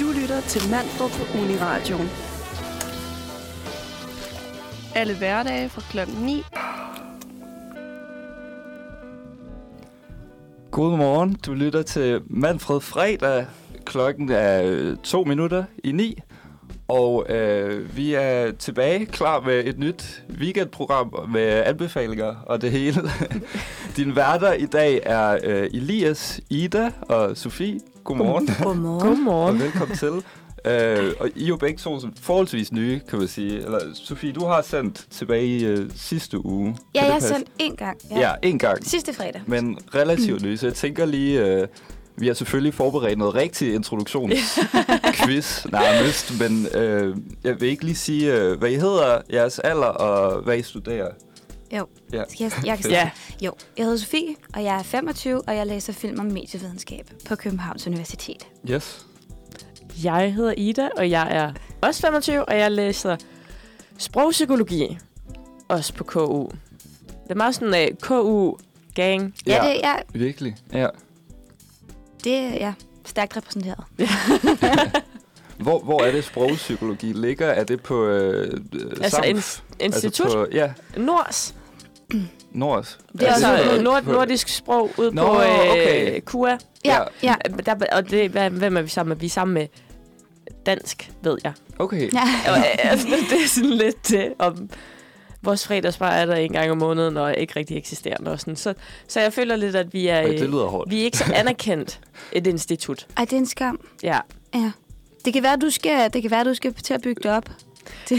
Du lytter til Manfred på Uniradio. Alle hverdage fra klokken 9. Godmorgen, du lytter til Manfred Fredag. Klokken er øh, to minutter i 9. Og øh, vi er tilbage klar med et nyt weekendprogram med anbefalinger og det hele. Din værter i dag er øh, Elias, Ida og Sofie. Godmorgen. Godmorgen. Og Godmorgen. velkommen til. Øh, og I er jo begge to forholdsvis nye, kan man sige. Eller Sofie, du har sendt tilbage i øh, sidste uge. Ja, jeg har sendt en gang. Ja, ja en gang. Sidste fredag. Men relativt nye, så jeg tænker lige... Øh, vi har selvfølgelig forberedt noget rigtig introduktionsquiz nærmest, men øh, jeg vil ikke lige sige, øh, hvad I hedder, jeres alder og hvad I studerer. Jo. Ja. Skal jeg, jeg kan Ja. ja. Jo, jeg hedder Sofie, og jeg er 25, og jeg læser film om medievidenskab på Københavns Universitet. Yes. Jeg hedder Ida, og jeg er også 25, og jeg læser sprogpsykologi. Også på KU. Det er meget sådan en uh, KU-gang. Ja, ja. det er Virkelig, ja. det er ja, stærkt repræsenteret. Hvor, hvor er det sprogpsykologi ligger? Er det på øh, Altså Samf? ins- institut? Altså på, ja, Nords. Nords. Det er altså også øh, nord, nordisk sprog ud Nå, på øh, okay. KUA. Ja, Ja. Der, og det, hvad, hvem er vi sammen med? Vi er sammen med dansk, ved jeg. Okay. ja. Og, øh, altså, det er sådan lidt det. om vores fredagsbar er der en gang om måneden, og er ikke rigtig eksisterende. Og sådan. Så, så jeg føler lidt, at vi er, Ej, det øh, lyder hårdt. vi er ikke så anerkendt et institut. Ej, det er en skam. Ja. Ja. Det kan være, du skal, det kan være, du skal til at bygge det op. Det.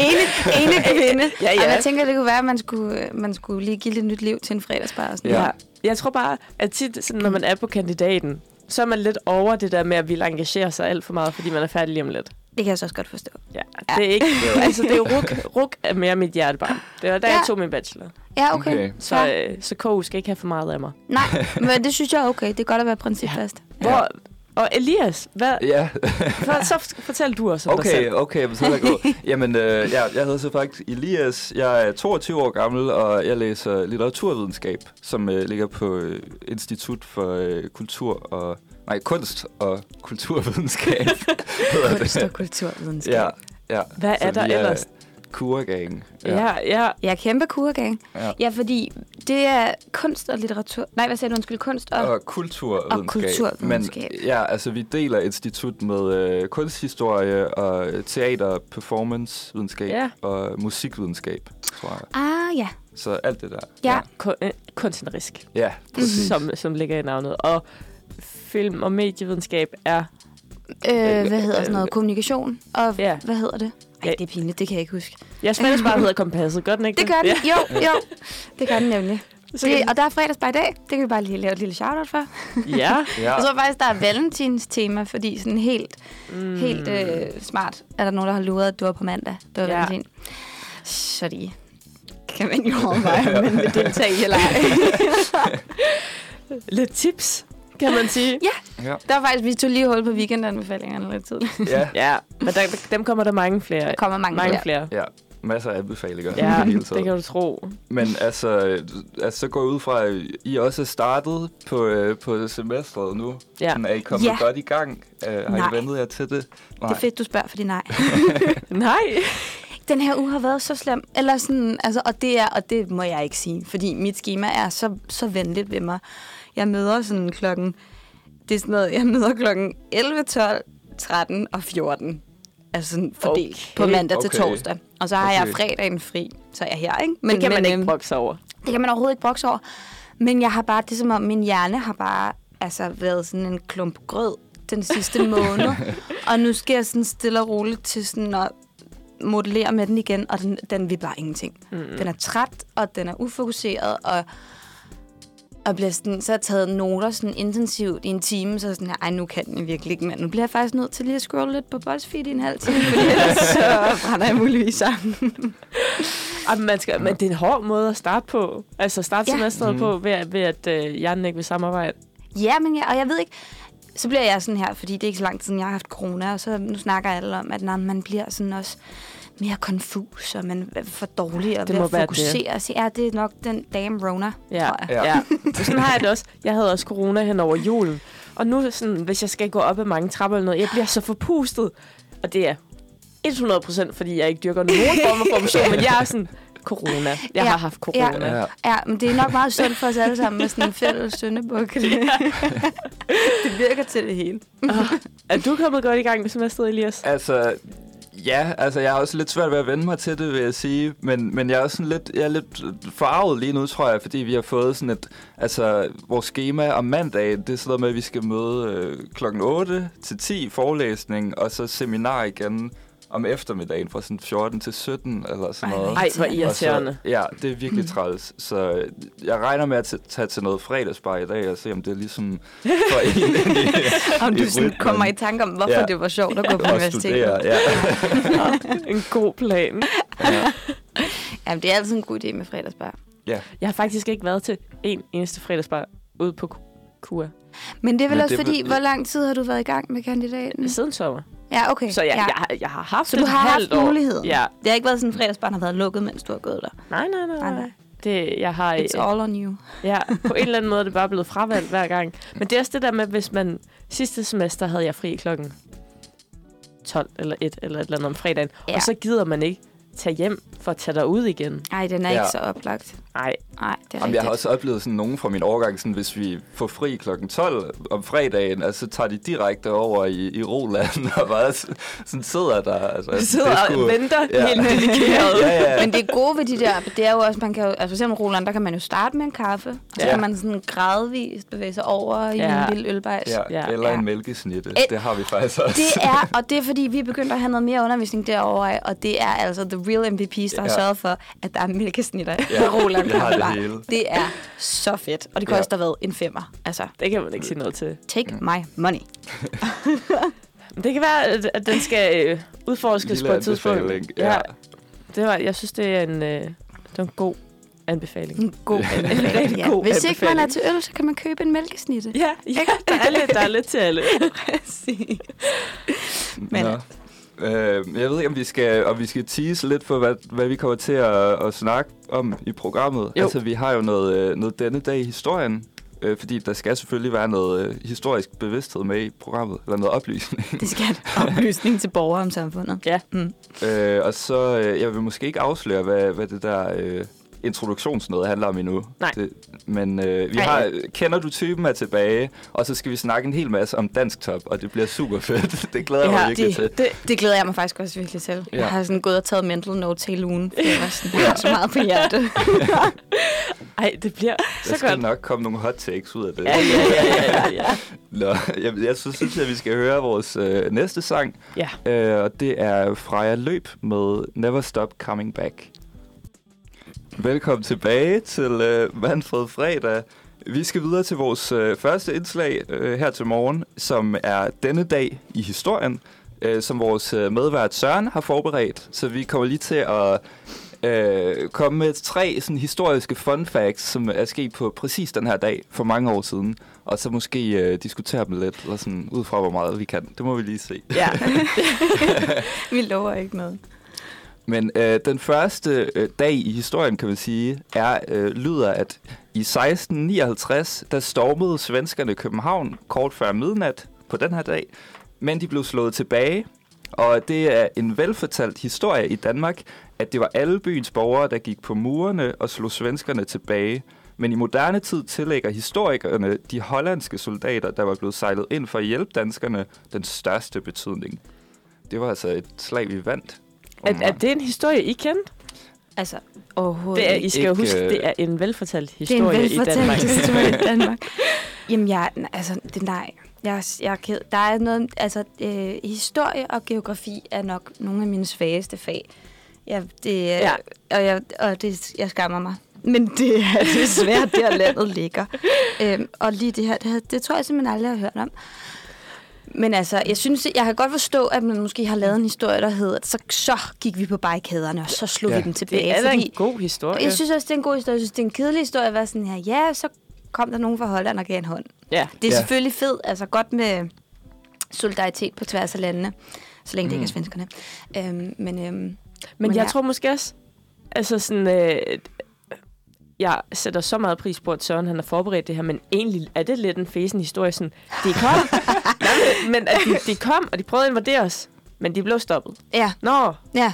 ene, ene kvinde. Ja, Og ja. jeg tænker, det kunne være, at man skulle, man skulle lige give lidt nyt liv til en fredagsbar. Og sådan. Ja. Ja. Jeg tror bare, at tit, sådan, når man er på kandidaten, så er man lidt over det der med at ville engagere sig alt for meget, fordi man er færdig lige om lidt. Det kan jeg så også godt forstå. Ja, det er ikke... altså, det er ruk, ruk er mere mit hjertebarn. Det var da ja. Ja. jeg tog min bachelor. Ja, okay. Okay. Så, Ja. øh, så KU skal ikke have for meget af mig. Nej, men det synes jeg er okay. Det er godt at være principfast. Hvor, og Elias, hvad, Ja. for, så fortæl du os om dig Okay, selv. okay, men så det godt. Jamen, øh, ja, jeg hedder så faktisk Elias. Jeg er 22 år gammel, og jeg læser litteraturvidenskab, som øh, ligger på øh, Institut for øh, Kultur og... Nej, Kunst og Kulturvidenskab. Kunst og kulturvidenskab. Ja, ja. Hvad Så er der ellers? Kurgang. Ja, ja. Jeg er kæmpe kurgang. ja. Ja, fordi det er kunst og litteratur. Nej, hvad sagde du? Undskyld, kunst og... Og kulturvidenskab. Og kulturvidenskab. Men ja, altså vi deler institut med øh, kunsthistorie og teater, performancevidenskab Ja. og musikvidenskab, tror jeg. Ah, ja. Så alt det der. Ja. Kun, øh, kunstnerisk, Ja, præcis. som, som ligger i navnet. Og film- og medievidenskab er... Øh, hvad hedder sådan noget? Kommunikation. Og Ja. hvad hedder det? Ej, Ja. det er pinligt. Det kan jeg ikke huske. Jeg smager bare hedder kompasset, gør den ikke Det gør den. Jo, jo. Det gør den nemlig. Så Det, og der er fredagsbar i dag. Det kan vi bare lige lave et lille shout-out for. Ja. ja. Ja. Jeg tror faktisk, der er valentins tema, fordi sådan helt, mm. helt øh, smart er der nogen, der har luret, at du var på mandag. Det var Ja. ja. valentin. Så de kan man jo overveje, om man vil deltage i eller ej. Lidt tips, kan man sige. Ja. Ja. Der var faktisk, vi tog lige hul på weekendanbefalingerne lidt tidligt. ja. Ja, men der, dem kommer der mange flere. Der kommer mange, mange flere. flere. Ja, masser af anbefalinger. Ja, hele det kan du tro. Men altså, altså, så går jeg ud fra, at I også er startet på, øh, på semestret nu. Ja. Sådan, er I kommet Ja. godt i gang? Uh, har Nej. I ventet jer til det? Det er fedt, du spørger, fordi nej. Nej. Den her uge har været så slem. Eller sådan, altså, og, det er, og det må jeg ikke sige, fordi mit schema er så, så venligt ved mig. Jeg møder sådan klokken... Det er sådan noget, jeg møder klokken 11, 12, 13 og 14. Altså sådan fordelt Okay. på mandag til Okay. torsdag. Og så har Okay. jeg fredagen fri, så er jeg her, ikke? Men, det kan man ikke øhm, brokse over. Det kan man overhovedet ikke brokse over. Men jeg har bare, det er som om min hjerne har bare altså, været sådan en klump grød den sidste måned. og nu skal jeg sådan stille og roligt til sådan at modellere med den igen, og den, den vil bare ingenting. Mm. Den er træt, og den er ufokuseret, og, og bliver sådan, så taget noter sådan intensivt i en time, så sådan her, ej, nu kan den virkelig ikke, men nu bliver jeg faktisk nødt til lige at scrolle lidt på BuzzFeed i en halv time, fordi ellers så brænder jeg muligvis sammen. Ej, men, man skal, men det er en hård måde at starte på. Altså starte Ja. semesteret Mhm. på, ved, at- ved at øh, hjernen ikke vil samarbejde. Ja, men jeg, og jeg ved ikke, så bliver jeg sådan her, fordi det er ikke så lang tid siden, jeg har haft corona, og så nu snakker alle om, at når man bliver sådan også mere konfus, og man er for dårlig og Det ved må at være fokusere. Så ja, det er nok den damn Rona, Ja. tror jeg. Ja. Ja. ja. Sådan har jeg det også. Jeg havde også corona hen over julen. Og nu sådan, hvis jeg skal gå op ad mange trapper eller noget, jeg bliver så forpustet. Og det er 100% fordi jeg ikke dyrker nogen form for motion, men jeg er sådan, corona. Jeg Ja. har haft corona. Ja. Ja, men det er nok meget sundt for os alle sammen med sådan en fælles søndebuk. det virker til det hele. Er du kommet godt i gang med semesteret, Elias? Altså, ja, altså jeg har også lidt svært ved at vende mig til det, vil jeg sige. Men, men jeg er også sådan lidt, jeg er lidt forarvet lige nu, tror jeg, fordi vi har fået sådan et... Altså, vores schema om mandagen, det er sådan noget med, at vi skal møde øh, klokken 8 til 10 forelæsning, og så seminar igen om eftermiddagen fra sådan 14 til 17 eller sådan Ej, noget. Ej, hvor irriterende. Så, ja, det er virkelig træls. Så jeg regner med at tage til noget fredagsbar i dag og se, om det er ligesom for en i, Om du sådan kommer i tanke om, hvorfor Ja. det var sjovt at gå på universitetet. Ja. En god plan. ja. Jamen, det er altid en god idé med fredagsbar. ja. Jeg har faktisk ikke været til en eneste fredagsbar ude på KUA Men det er vel Men også det fordi, vil- hvor lang tid har du været i gang med kandidaten? siden sommer. Ja, okay. Så jeg, ja. jeg, har- jeg har haft Så du har haft år. muligheden? Ja. Det har ikke været sådan, at fredagsbarn har været lukket, mens du har gået der. Nej, nej, nej. Nej, nej. nej. Det, jeg har, It's all on you. ja, på en eller anden måde er det bare blevet fravalgt hver gang. Men det er også det der med, hvis man... Sidste semester havde jeg fri klokken 12 eller 1 eller et eller andet om fredagen. Ja. Og så gider man ikke tage hjem for at tage dig ud igen. Nej, den er Ja. ikke så oplagt. Nej, Nej, det er Jamen, jeg har også oplevet sådan nogen fra min årgang, sådan, hvis vi får fri klokken 12 om fredagen, altså, så tager de direkte over i, i Roland og bare sådan sidder der. Altså, det sidder er og sgu- venter Ja. helt dedikeret. ja, ja. Men det gode ved de der, det er jo også, man kan jo, altså for eksempel Roland, der kan man jo starte med en kaffe, og så Ja. kan man sådan gradvist bevæge sig over i Ja. en lille ølbejs. ja, Ja. eller Ja. en mælkesnitte. Et- Det har vi faktisk også. Det er, og det er fordi, vi er begyndt at have noget mere undervisning derovre, og det er altså the real MVPs, der har Ja. sørget for, at der er mælkesnitter Ja, på Vi har det hele. Det er så fedt, og det Ja. koster hvad? En femmer. Altså, Det kan man ikke sige noget til. take my money. Det kan være, at- den skal øh, udforskes Lille på et tidspunkt. anbefaling. Ja. det var, jeg synes, det er en, øh, det er en god anbefaling. En god En anbefaling. Ja. god Hvis ikke man er til øl, så kan man købe en mælkesnitte. Ja, ja der, er lidt, der er lidt til alle. Præcis. Men- Nå. Øh, jeg ved ikke, om vi skal, om vi skal tease lidt for, hvad, hvad vi kommer til at, at snakke om i programmet. Jo. Altså, vi har jo noget, øh, noget denne dag i historien, øh, fordi der skal selvfølgelig være noget øh, historisk bevidsthed med i programmet, eller noget oplysning. Det skal have oplysning til borgere om samfundet. Ja. Mm. øh, og så, øh, jeg vil måske ikke afsløre, hvad, hvad det der øh, introduktionsnøde handler om endnu. Nej. Det, men øh, vi Ej. har, kender du typen er tilbage, og så skal vi snakke en hel masse om dansk top, og det bliver super fedt. det glæder jeg mig Ja, virkelig til. Det, det, det glæder jeg mig faktisk også virkelig til. Ja. Jeg har sådan gået og taget mental notes hele ugen, for jeg var sådan, så meget på hjertet. Ej, det bliver Der så skal godt. nok komme nogle hot takes ud af det. Ja, ja, ja, ja, ja. Nå, jeg, jeg synes, jeg, vi skal høre vores øh, næste sang. Ja. Øh, og det er Freja Løb med Never Stop Coming Back. Velkommen tilbage til øh, Manfred Fredag. Vi skal videre til vores øh, første indslag øh, her til morgen, som er denne dag i historien, øh, som vores øh, medvært Søren har forberedt. Så vi kommer lige til at øh, komme med tre sådan, historiske fun facts, som er sket på præcis den her dag for mange år siden. Og så måske øh, diskutere dem lidt, eller sådan, ud fra hvor meget vi kan. Det må vi lige se. ja. Vi lover ikke noget. Men øh, den første øh, dag i historien, kan man sige, er øh, lyder, at i 1659, der stormede svenskerne København kort før midnat på den her dag, men de blev slået tilbage. Og det er en velfortalt historie i Danmark, at det var alle byens borgere, der gik på murene og slog svenskerne tilbage. Men i moderne tid tillægger historikerne de hollandske soldater, der var blevet sejlet ind for at hjælpe danskerne, den største betydning. Det var altså et slag, vi vandt. Er, er det en historie, I kendte? Altså, overhovedet Det er, I ikke. skal jo Ikke, huske, øh, det er en velfortalt Det er en historie i Danmark. velfortalt historie i Danmark. Jamen, jeg, altså, det, nej. Jeg, jeg er ked. Der er noget, altså, øh, historie og geografi er nok nogle af mine svageste fag. Jeg, det, Ja. og, jeg, og det, jeg skammer mig. Men det er desværre der landet ligger. Øhm, og lige det her, det, det tror jeg simpelthen aldrig, jeg har hørt om. Men altså, jeg synes, jeg kan godt forstå, at man måske har lavet en historie, der hedder, at så, så gik vi på barrikaderne, og så slog Ja. vi dem tilbage. Det er fordi, en god historie. jeg synes også, det er en god historie. Jeg synes, det er en kedelig historie at være sådan her. Ja, så kom der nogen fra Holland og gav en hånd. Ja. Det er Ja. ja. selvfølgelig fedt, altså godt med solidaritet på tværs af landene, så længe mm. det ikke er Mm. svenskerne. Øhm, men øhm, Men Men jeg ja. tror måske også, altså sådan, øh, jeg sætter så meget pris på, at Søren han har forberedt det her, men egentlig er det lidt en fæsen historie. Sådan, de kom, Nej, men at de, de kom, og de prøvede at invadere os, men de blev stoppet. Ja, Nå, ja.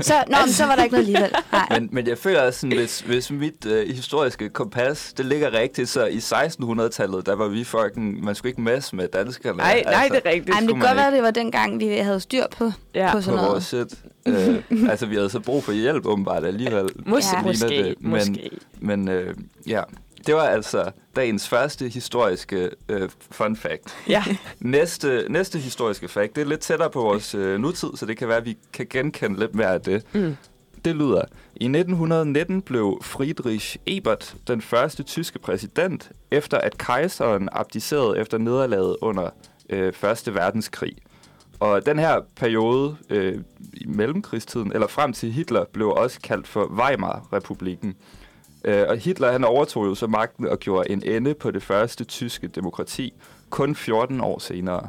Så, nå, men så var der ikke noget alligevel. Nej. Men, men jeg føler også, sådan, hvis, hvis mit øh, historiske kompas, det ligger rigtigt, så i 1600-tallet, der var vi fucking, man skulle ikke messe med danskerne. nej, nej, det er rigtigt. Ej, men det kan godt være, det var dengang, vi havde styr på, Ja, på på sådan vores noget. shit. øh, altså, vi havde så brug for hjælp, åbenbart, alligevel. Mås- Ja. måske, det, men- måske. Men øh, ja, det var altså dagens første historiske øh, fun fact. Ja, Næste, næste historiske fact, det er lidt tættere på vores øh, nutid, så det kan være, at vi kan genkende lidt mere af det. mm. Det lyder, i 1919 blev Friedrich Ebert den første tyske præsident, efter at kejseren abdicerede efter nederlaget under øh, Første Verdenskrig. Og den her periode øh, i mellemkrigstiden, eller frem til Hitler, blev også kaldt for Weimar-republikken. Øh, og Hitler han overtog jo så magten og gjorde en ende på det første tyske demokrati, kun 14 år senere.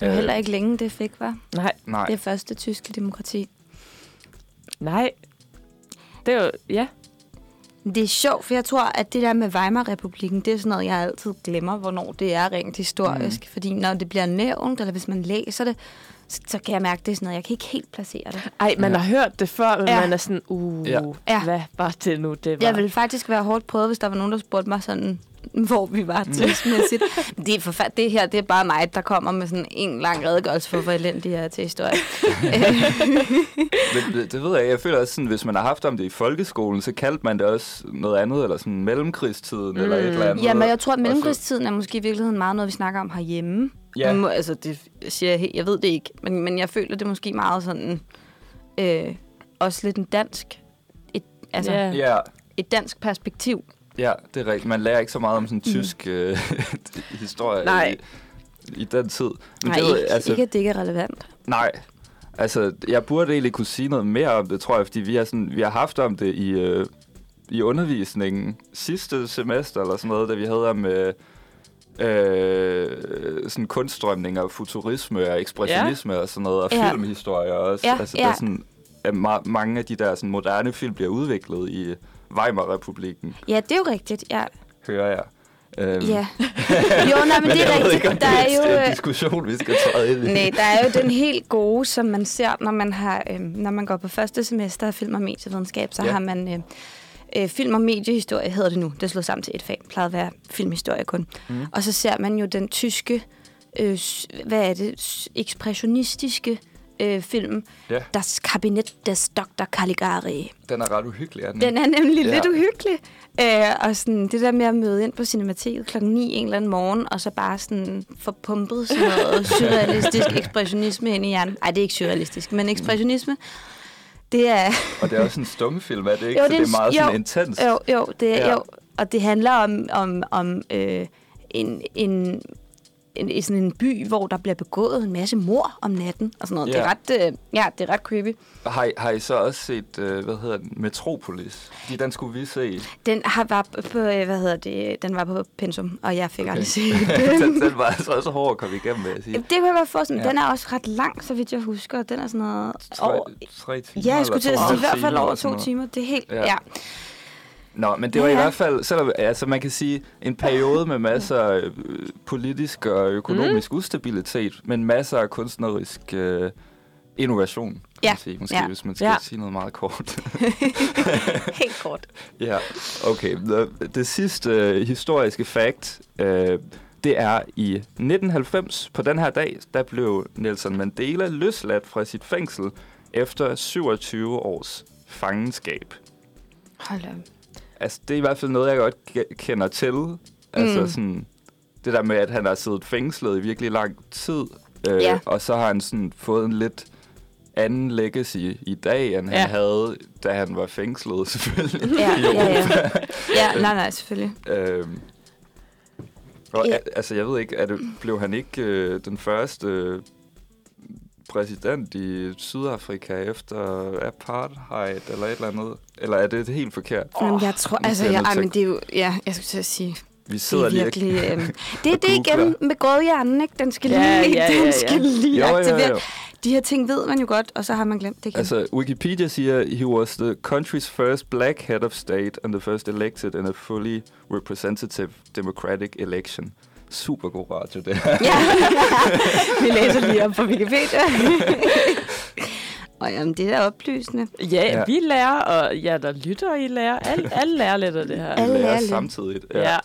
Det var heller ikke længe, det fik, var nej, Nej, det første tyske demokrati. nej. Det er jo, ja. Det er sjovt, for jeg tror, at det der med Weimar-republiken, det er sådan noget, jeg altid glemmer, hvornår det er rent historisk. Mm. Fordi når det bliver nævnt, eller hvis man læser det, så, kan jeg mærke, at det er sådan noget, jeg kan ikke helt placere det. Ej, man Ja. har hørt det før, men Ja. man er sådan, uh, Ja. Ja. hvad var det nu, det var? Jeg ville faktisk være hårdt prøvet, hvis der var nogen, der spurgte mig sådan, hvor vi var tidsmæssigt. det, er forfærd- det her, det er bare mig, der kommer med sådan en lang redegørelse for, hvor elendig jeg er til historie. Men det, det ved jeg ikke. Jeg føler også sådan, hvis man har haft om det i folkeskolen, så kaldte man det også noget andet, eller sådan mellemkrigstiden, mm. eller et eller andet. Ja, men jeg tror, at mellemkrigstiden er måske i virkeligheden meget noget, vi snakker om herhjemme. Ja. Må- Altså, det siger jeg helt, jeg ved det ikke, men, men jeg føler det måske meget sådan, øh, også lidt en dansk, et, altså. Ja, et dansk perspektiv. Ja, det er rigtigt. Man lærer ikke så meget om sådan tysk øh, historie Nej. i, i den tid. Men Nej, det, ikke, altså, ikke, at det ikke er relevant. Nej. Altså, jeg burde egentlig kunne sige noget mere om det, tror jeg, fordi vi har, sådan, vi har haft om det i, øh, i undervisningen sidste semester, eller sådan noget, da vi havde om øh, øh, sådan kunststrømninger, futurisme og ekspressionisme ja. og sådan noget, og Ja. filmhistorier også. Ja, altså, ja. Der er sådan, at ma- mange af de der sådan, moderne film bliver udviklet i Weimar-republiken, Ja, det er jo rigtigt, ja. hører jeg. Øhm, ja. Jo, nej, men, men det er ved ikke, rigtigt. Der er jo... en øh, diskussion, vi skal træde ind i. Nej, der er jo den helt gode, som man ser, når man har, øh, når man går på første semester af film- og medievidenskab, så Ja. har man øh, øh, film- og mediehistorie, hedder det nu. Det slået sammen til et fag. Plejede at være filmhistorie kun. Mm. Og så ser man jo den tyske, øh, hvad er det, ekspressionistiske øh, film, Ja. Das Kabinett des Dr. Caligari. Den er ret uhyggelig, er den? Den er nemlig Ja. lidt uhyggelig. Øh, og sådan, det der med at møde ind på Cinemateket klokken 9 en eller anden morgen, og så bare sådan få pumpet sådan noget surrealistisk ekspressionisme ind i hjernen. Ej, det er ikke surrealistisk, men ekspressionisme, det er... Og det er også en stumfilm, er det ikke? Jo, så det er det er meget jo, sådan intens. Jo, jo, det er, ja. jo. Og det handler om, om, om øh, en, en, en, i sådan en by, hvor der bliver begået en masse mor om natten og sådan noget. Ja. Det er ret, øh, ja, det er ret creepy. Har, I, har I så også set, øh, hvad hedder den, Metropolis? Fordi den skulle vi se. Den har var på, øh, hvad hedder det, den var på pensum, og jeg fik Okay. aldrig set den. den, den var altså også hård at komme igennem, vil jeg sige. Det kan jeg godt forestille mig. Ja. Den er også ret lang, så vidt jeg husker. Den er sådan noget... Tre, Over, tre timer ja, jeg skulle til at sige i hvert fald timer over sådan to timer. Det er helt... Ja. Ja. Nå, men det var Ja, i hvert fald, selvom, altså man kan sige, en periode med masser af øh, politisk og økonomisk mm. ustabilitet, men masser af kunstnerisk øh, innovation, kan Ja, man sige, måske, ja. hvis man skal Ja. sige noget meget kort. Helt kort. Ja, okay. Det sidste øh, historiske fact, øh, det er i 1990, på den her dag, der blev Nelson Mandela løsladt fra sit fængsel efter 27 års fangenskab. Hold da. Altså, det er i hvert fald noget, jeg godt ke- kender til. Altså Mm. sådan, det der med, at han har siddet fængslet i virkelig lang tid, øh, Ja. og så har han sådan fået en lidt anden legacy i dag, end Ja. han havde, da han var fængslet, selvfølgelig. Ja, i ja, ja. Ja, nej, nej, selvfølgelig. Øhm, og, Ja. altså, jeg ved ikke, er det, blev han ikke øh, den første præsident i Sydafrika efter apartheid eller et eller andet? Eller er det helt forkert? Jamen, jeg tror, nu altså, jeg til men det er jo, ja, jeg skulle til at sige, Vi det sidder er lige virkelig, øhm, det er det igen med grødhjernen, ikke? Den skal Ja, lige, ja, ja, den ja. skal lige Jo, jo, aktivere. jo. de her ting ved man jo godt, og så har man glemt det igen. Altså, Wikipedia siger, he was the country's first black head of state and the first elected in a fully representative democratic election. Super god radio, det her. Ja, vi læser lige op på Wikipedia. og jamen, det er oplysende. Ja, Ja. ja, vi lærer, og ja, der lytter, I lærer. Alle, alle lærer lidt af det her. Alle lærer samtidig. Ja.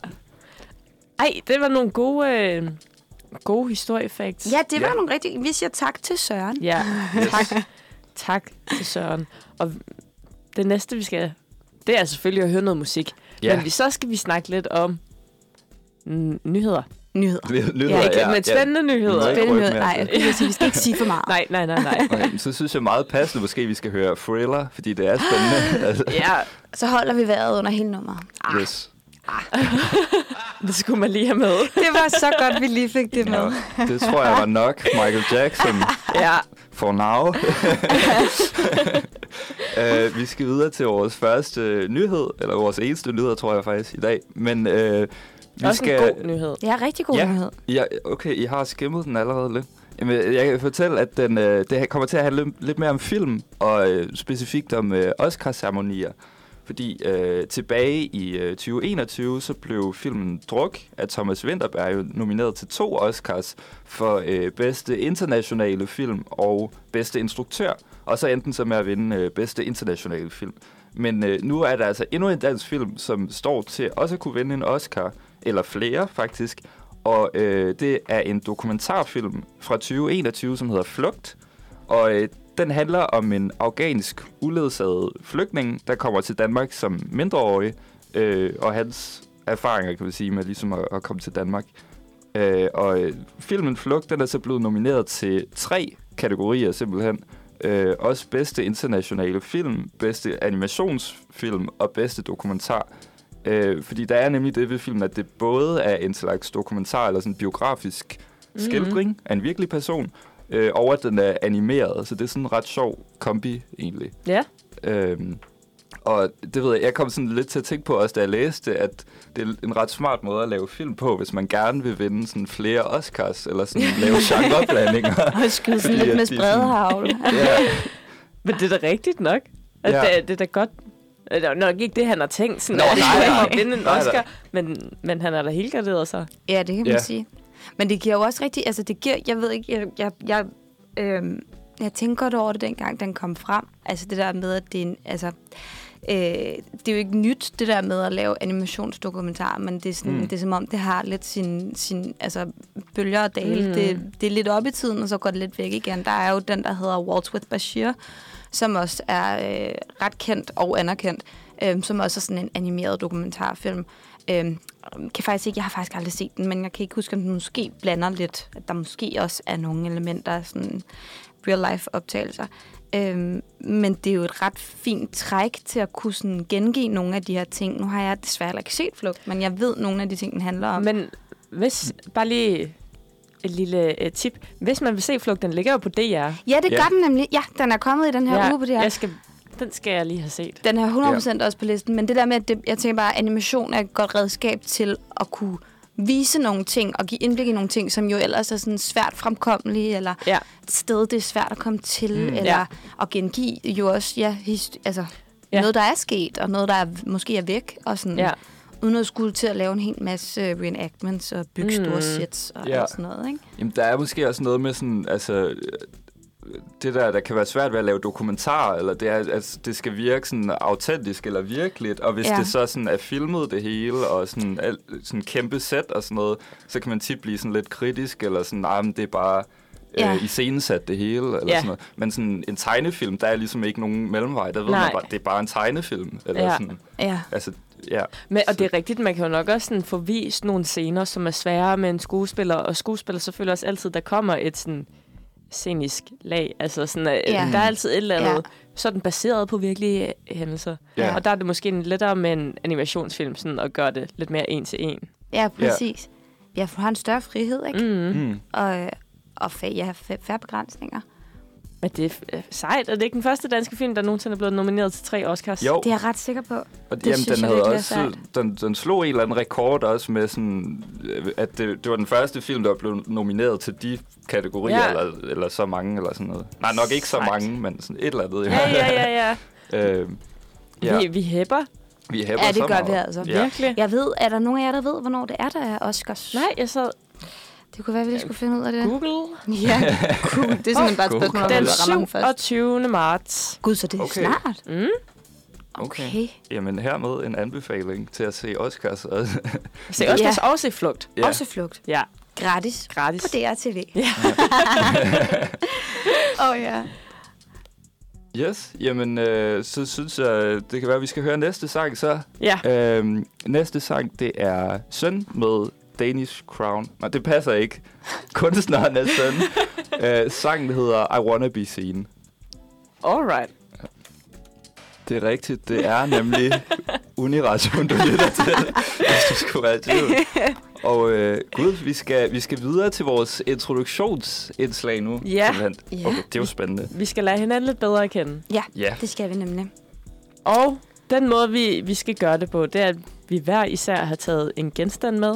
Ej, det var nogle gode, øh, gode historiefacts. Ja, det var Ja. nogle rigtig... Vi siger tak til Søren. Ja, Yes. tak. tak til Søren. Og det næste, vi skal... Det er selvfølgelig at høre noget musik. Ja. Men vi, så skal vi snakke lidt om nyheder. Nyheder. Nyheder, Ja, ikke, men spændende nyheder. Må ikke Spændende nyheder. Nej, jeg sige, vi skal ikke sige for meget. Nej, nej, nej, nej. Okay, så synes jeg meget passende, måske vi skal høre Thriller, fordi det er spændende. altså, Ja, Så holder vi vejret under hele nummeret. Ah, yes. det skulle man lige have med. det var så godt, vi lige fik det med. Ja, det tror jeg var nok. Michael Jackson Ja, for now. uh, vi skal videre til vores første nyhed, eller vores eneste nyhed, tror jeg faktisk, i dag. Men uh, vi også skal... en god nyhed. Er rigtig god Ja. nyhed. Ja, okay, I har skimmet den allerede lidt. Jamen, jeg kan fortælle, at den, øh, det kommer til at handle lidt mere om film, og øh, specifikt om øh, Oscar-ceremonier. Fordi øh, tilbage i øh, 2021, så blev filmen Druk af Thomas Winterberg jo nomineret til to Oscars for øh, bedste internationale film og bedste instruktør. Og så endte den så med at vinde øh, bedste internationale film. Men øh, nu er der altså endnu en dansk film, som står til også at kunne vinde en Oscar, eller flere faktisk. Og øh, det er en dokumentarfilm fra 2021, som hedder Flugt. Og øh, den handler om en afghansk uledsaget flygtning, der kommer til Danmark som mindreårig, øh, og hans erfaringer, kan vi sige, med ligesom at, at komme til Danmark. Øh, og øh, filmen Flugt, den er så blevet nomineret til tre kategorier simpelthen. Øh, også bedste internationale film, bedste animationsfilm og bedste dokumentar. Øh, fordi der er nemlig det ved filmen, at det både er en slags dokumentar eller sådan biografisk Mhm. skildring af en virkelig person, øh, og at den er animeret. Så det er sådan en ret sjov kombi egentlig. Ja. Øhm, og det ved jeg, jeg kom sådan lidt til at tænke på også, da jeg læste, at det er en ret smart måde at lave film på, hvis man gerne vil vinde sådan flere Oscars, eller sådan lave genreblandinger. Og skyde sådan lidt med er spredhavl. ja, Men det er da rigtigt nok. At Ja. det, det er da godt. Det er nok ikke det, han har tænkt. Sådan, Nå, Nå, nej, nej, nej. at vinde en Nej, nej. Oscar. Men, men han er da helt garderet sig. Ja, det kan man Ja. sige. Men det giver jo også rigtig... Altså, det giver... Jeg ved ikke... Jeg, jeg, jeg, øhm, jeg tænker godt over det, dengang den kom frem. Altså, det der med, at det er en... Altså, øh, det er jo ikke nyt, det der med at lave animationsdokumentarer, men det er, sådan, Mm. det er som om, det har lidt sin, sin altså, bølger og dale. Mm. Det, det er lidt op i tiden, og så går det lidt væk igen. Der er jo den, der hedder Waltz with Bashir, som også er øh, ret kendt og anerkendt, øh, som også er sådan en animeret dokumentarfilm. Øh, kan faktisk ikke, jeg har faktisk aldrig set den, men jeg kan ikke huske, om den måske blander lidt, at der måske også er nogle elementer af sådan real-life optagelser. Øhm, men det er jo et ret fint træk til at kunne sådan gengive nogle af de her ting. Nu har jeg desværre ikke set Flugt, men jeg ved nogle af de ting, den handler om. Men hvis, bare lige et lille uh, tip. Hvis man vil se Flugt, den ligger jo på DR. ja, det Ja. gør den nemlig. Ja, den er kommet i den her uge på her. Jeg skal, den skal jeg lige have set. Den er 100% ja. også på listen, men det der med, at det, jeg tænker bare, at animation er et godt redskab til at kunne vise nogle ting og give indblik i nogle ting, som jo ellers er sådan svært fremkommelige, eller Ja. et sted, det er svært at komme til, Mm. eller Ja. ja. at gengive jo også ja, hist- altså, Ja. ja. noget, der er sket, og noget, der er, måske er væk, og sådan, Ja. Uden at skulle til at lave en hel masse øh, reenactments og bygge Mm. store sets og Ja. alt sådan noget, ikke? Jamen, der er måske også noget med sådan, altså, øh, det der, der kan være svært ved at lave dokumentarer, eller det er, altså, det skal virke sådan autentisk eller virkeligt, og hvis ja. Det så sådan er filmet det hele, og sådan, alt, sådan kæmpe sæt og sådan noget, så kan man tit blive sådan lidt kritisk, eller sådan, nej, men det er bare Ja. øh, iscenesat det hele, eller Ja. sådan noget. Men sådan en tegnefilm, der er ligesom ikke nogen mellemvej, der ved Nej. man bare, det er bare en tegnefilm, eller Ja. sådan, Ja. altså, ja. Men, og det er rigtigt, man kan jo nok også sådan få vist nogle scener, som er svære med en skuespiller, og skuespiller selvfølgelig også altid, der kommer et sådan scenisk lag. Altså sådan, ja. Ja. der er altid et eller andet, Ja. ja. sådan baseret på virkelige øh, hændelser. Ja. Og der er det måske lettere med en animationsfilm, sådan at gøre det lidt mere en til en. Ja, præcis. Ja, for har en større frihed, ikke? Mm. Mm. Og, og fa- ja, færre begrænsninger. Men det er øh, sejt. Er det ikke den første danske film, der nogensinde er blevet nomineret til tre Oscars? Jo, Det er jeg ret sikker på. og det jamen, synes den, jeg havde også, sejt. den, den slog en eller anden rekord også med sådan, øh, at det, det var den første film, der blev nomineret til de kategorier, Ja. eller, eller så mange, eller sådan noget. Nej, nok ikke så Sejt. mange, men sådan et eller andet. Ja, ja, ja, ja. øh, ja. Vi, vi hæpper. Vi hæpper Ja, det så gør meget. vi altså. Ja. Virkelig. Jeg ved, er der nogen af jer, der ved, hvornår det er, der er Oscars? Nej, jeg sad Det kunne være, at vi lige skulle finde ud af det. Google. Ja, cool. Det er simpelthen bare et spørgsmål om, Den hvad der rammer den først. 27. marts. Gud, så det er Okay. snart. Mm. Okay. Okay. Jamen hermed en anbefaling til at se Oscars. Se Oscars ja. og se Flugt. ja. Også flugt. Ja, Gratis. gratis. På DRTV. Ja. Åh oh, ja. Yes, jamen øh, så synes jeg, det kan være, at vi skal høre næste sang så. Ja. Øhm, næste sang, det er Søn med Danish Crown. Nej, det passer ikke. Kunstneren er Søn. øh, sangen hedder I Wanna Be Seen. Alright. Det er rigtigt, det er nemlig Uniration, du lytter til, hvis du skulle være tvivl. Og øh, gud, vi skal, vi skal videre til vores introduktionsindslag nu. Ja. simpelthen. Ja. Okay, det er jo spændende. Vi skal lade hinanden lidt bedre at kende. Ja, Det skal vi nemlig. Og den måde, vi, vi skal gøre det på, det er, at vi hver især har taget en genstand med,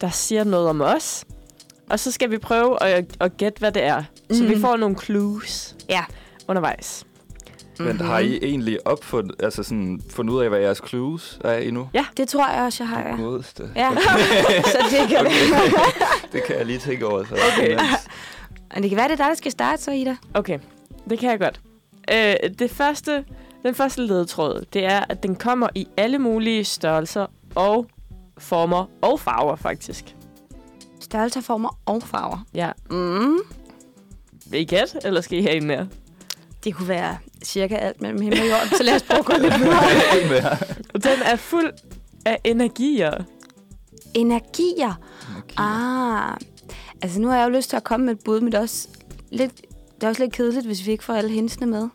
der siger noget om os. Og så skal vi prøve at, at gætte, hvad det er. Så Mhm. vi får nogle clues Ja. undervejs. men Mhm. har I egentlig opfundet, altså sådan, fundet ud af, hvad jeres clues er endnu? Det tror jeg også, jeg har, ja. Godeste. Ja, så det kan Okay. Det kan jeg lige tænke over. Så. Okay. Og det kan være, det er dig, der skal starte så, Ida. Okay, det kan jeg godt. Øh, det første, den første ledetråd, det er, at den kommer i alle mulige størrelser og former og farver, faktisk. Størrelser, former og farver. Ja. Mm. Vil I gætte, eller skal I have en mere? Det kunne være cirka alt mellem himmel og jord, så lad os prøve at gå lidt videre. Den er fuld af energier. Energier. Ah, altså nu har jeg jo lyst til at komme med et bud, men det er også lidt, det er også lidt kedeligt, hvis vi ikke får alle hensene med.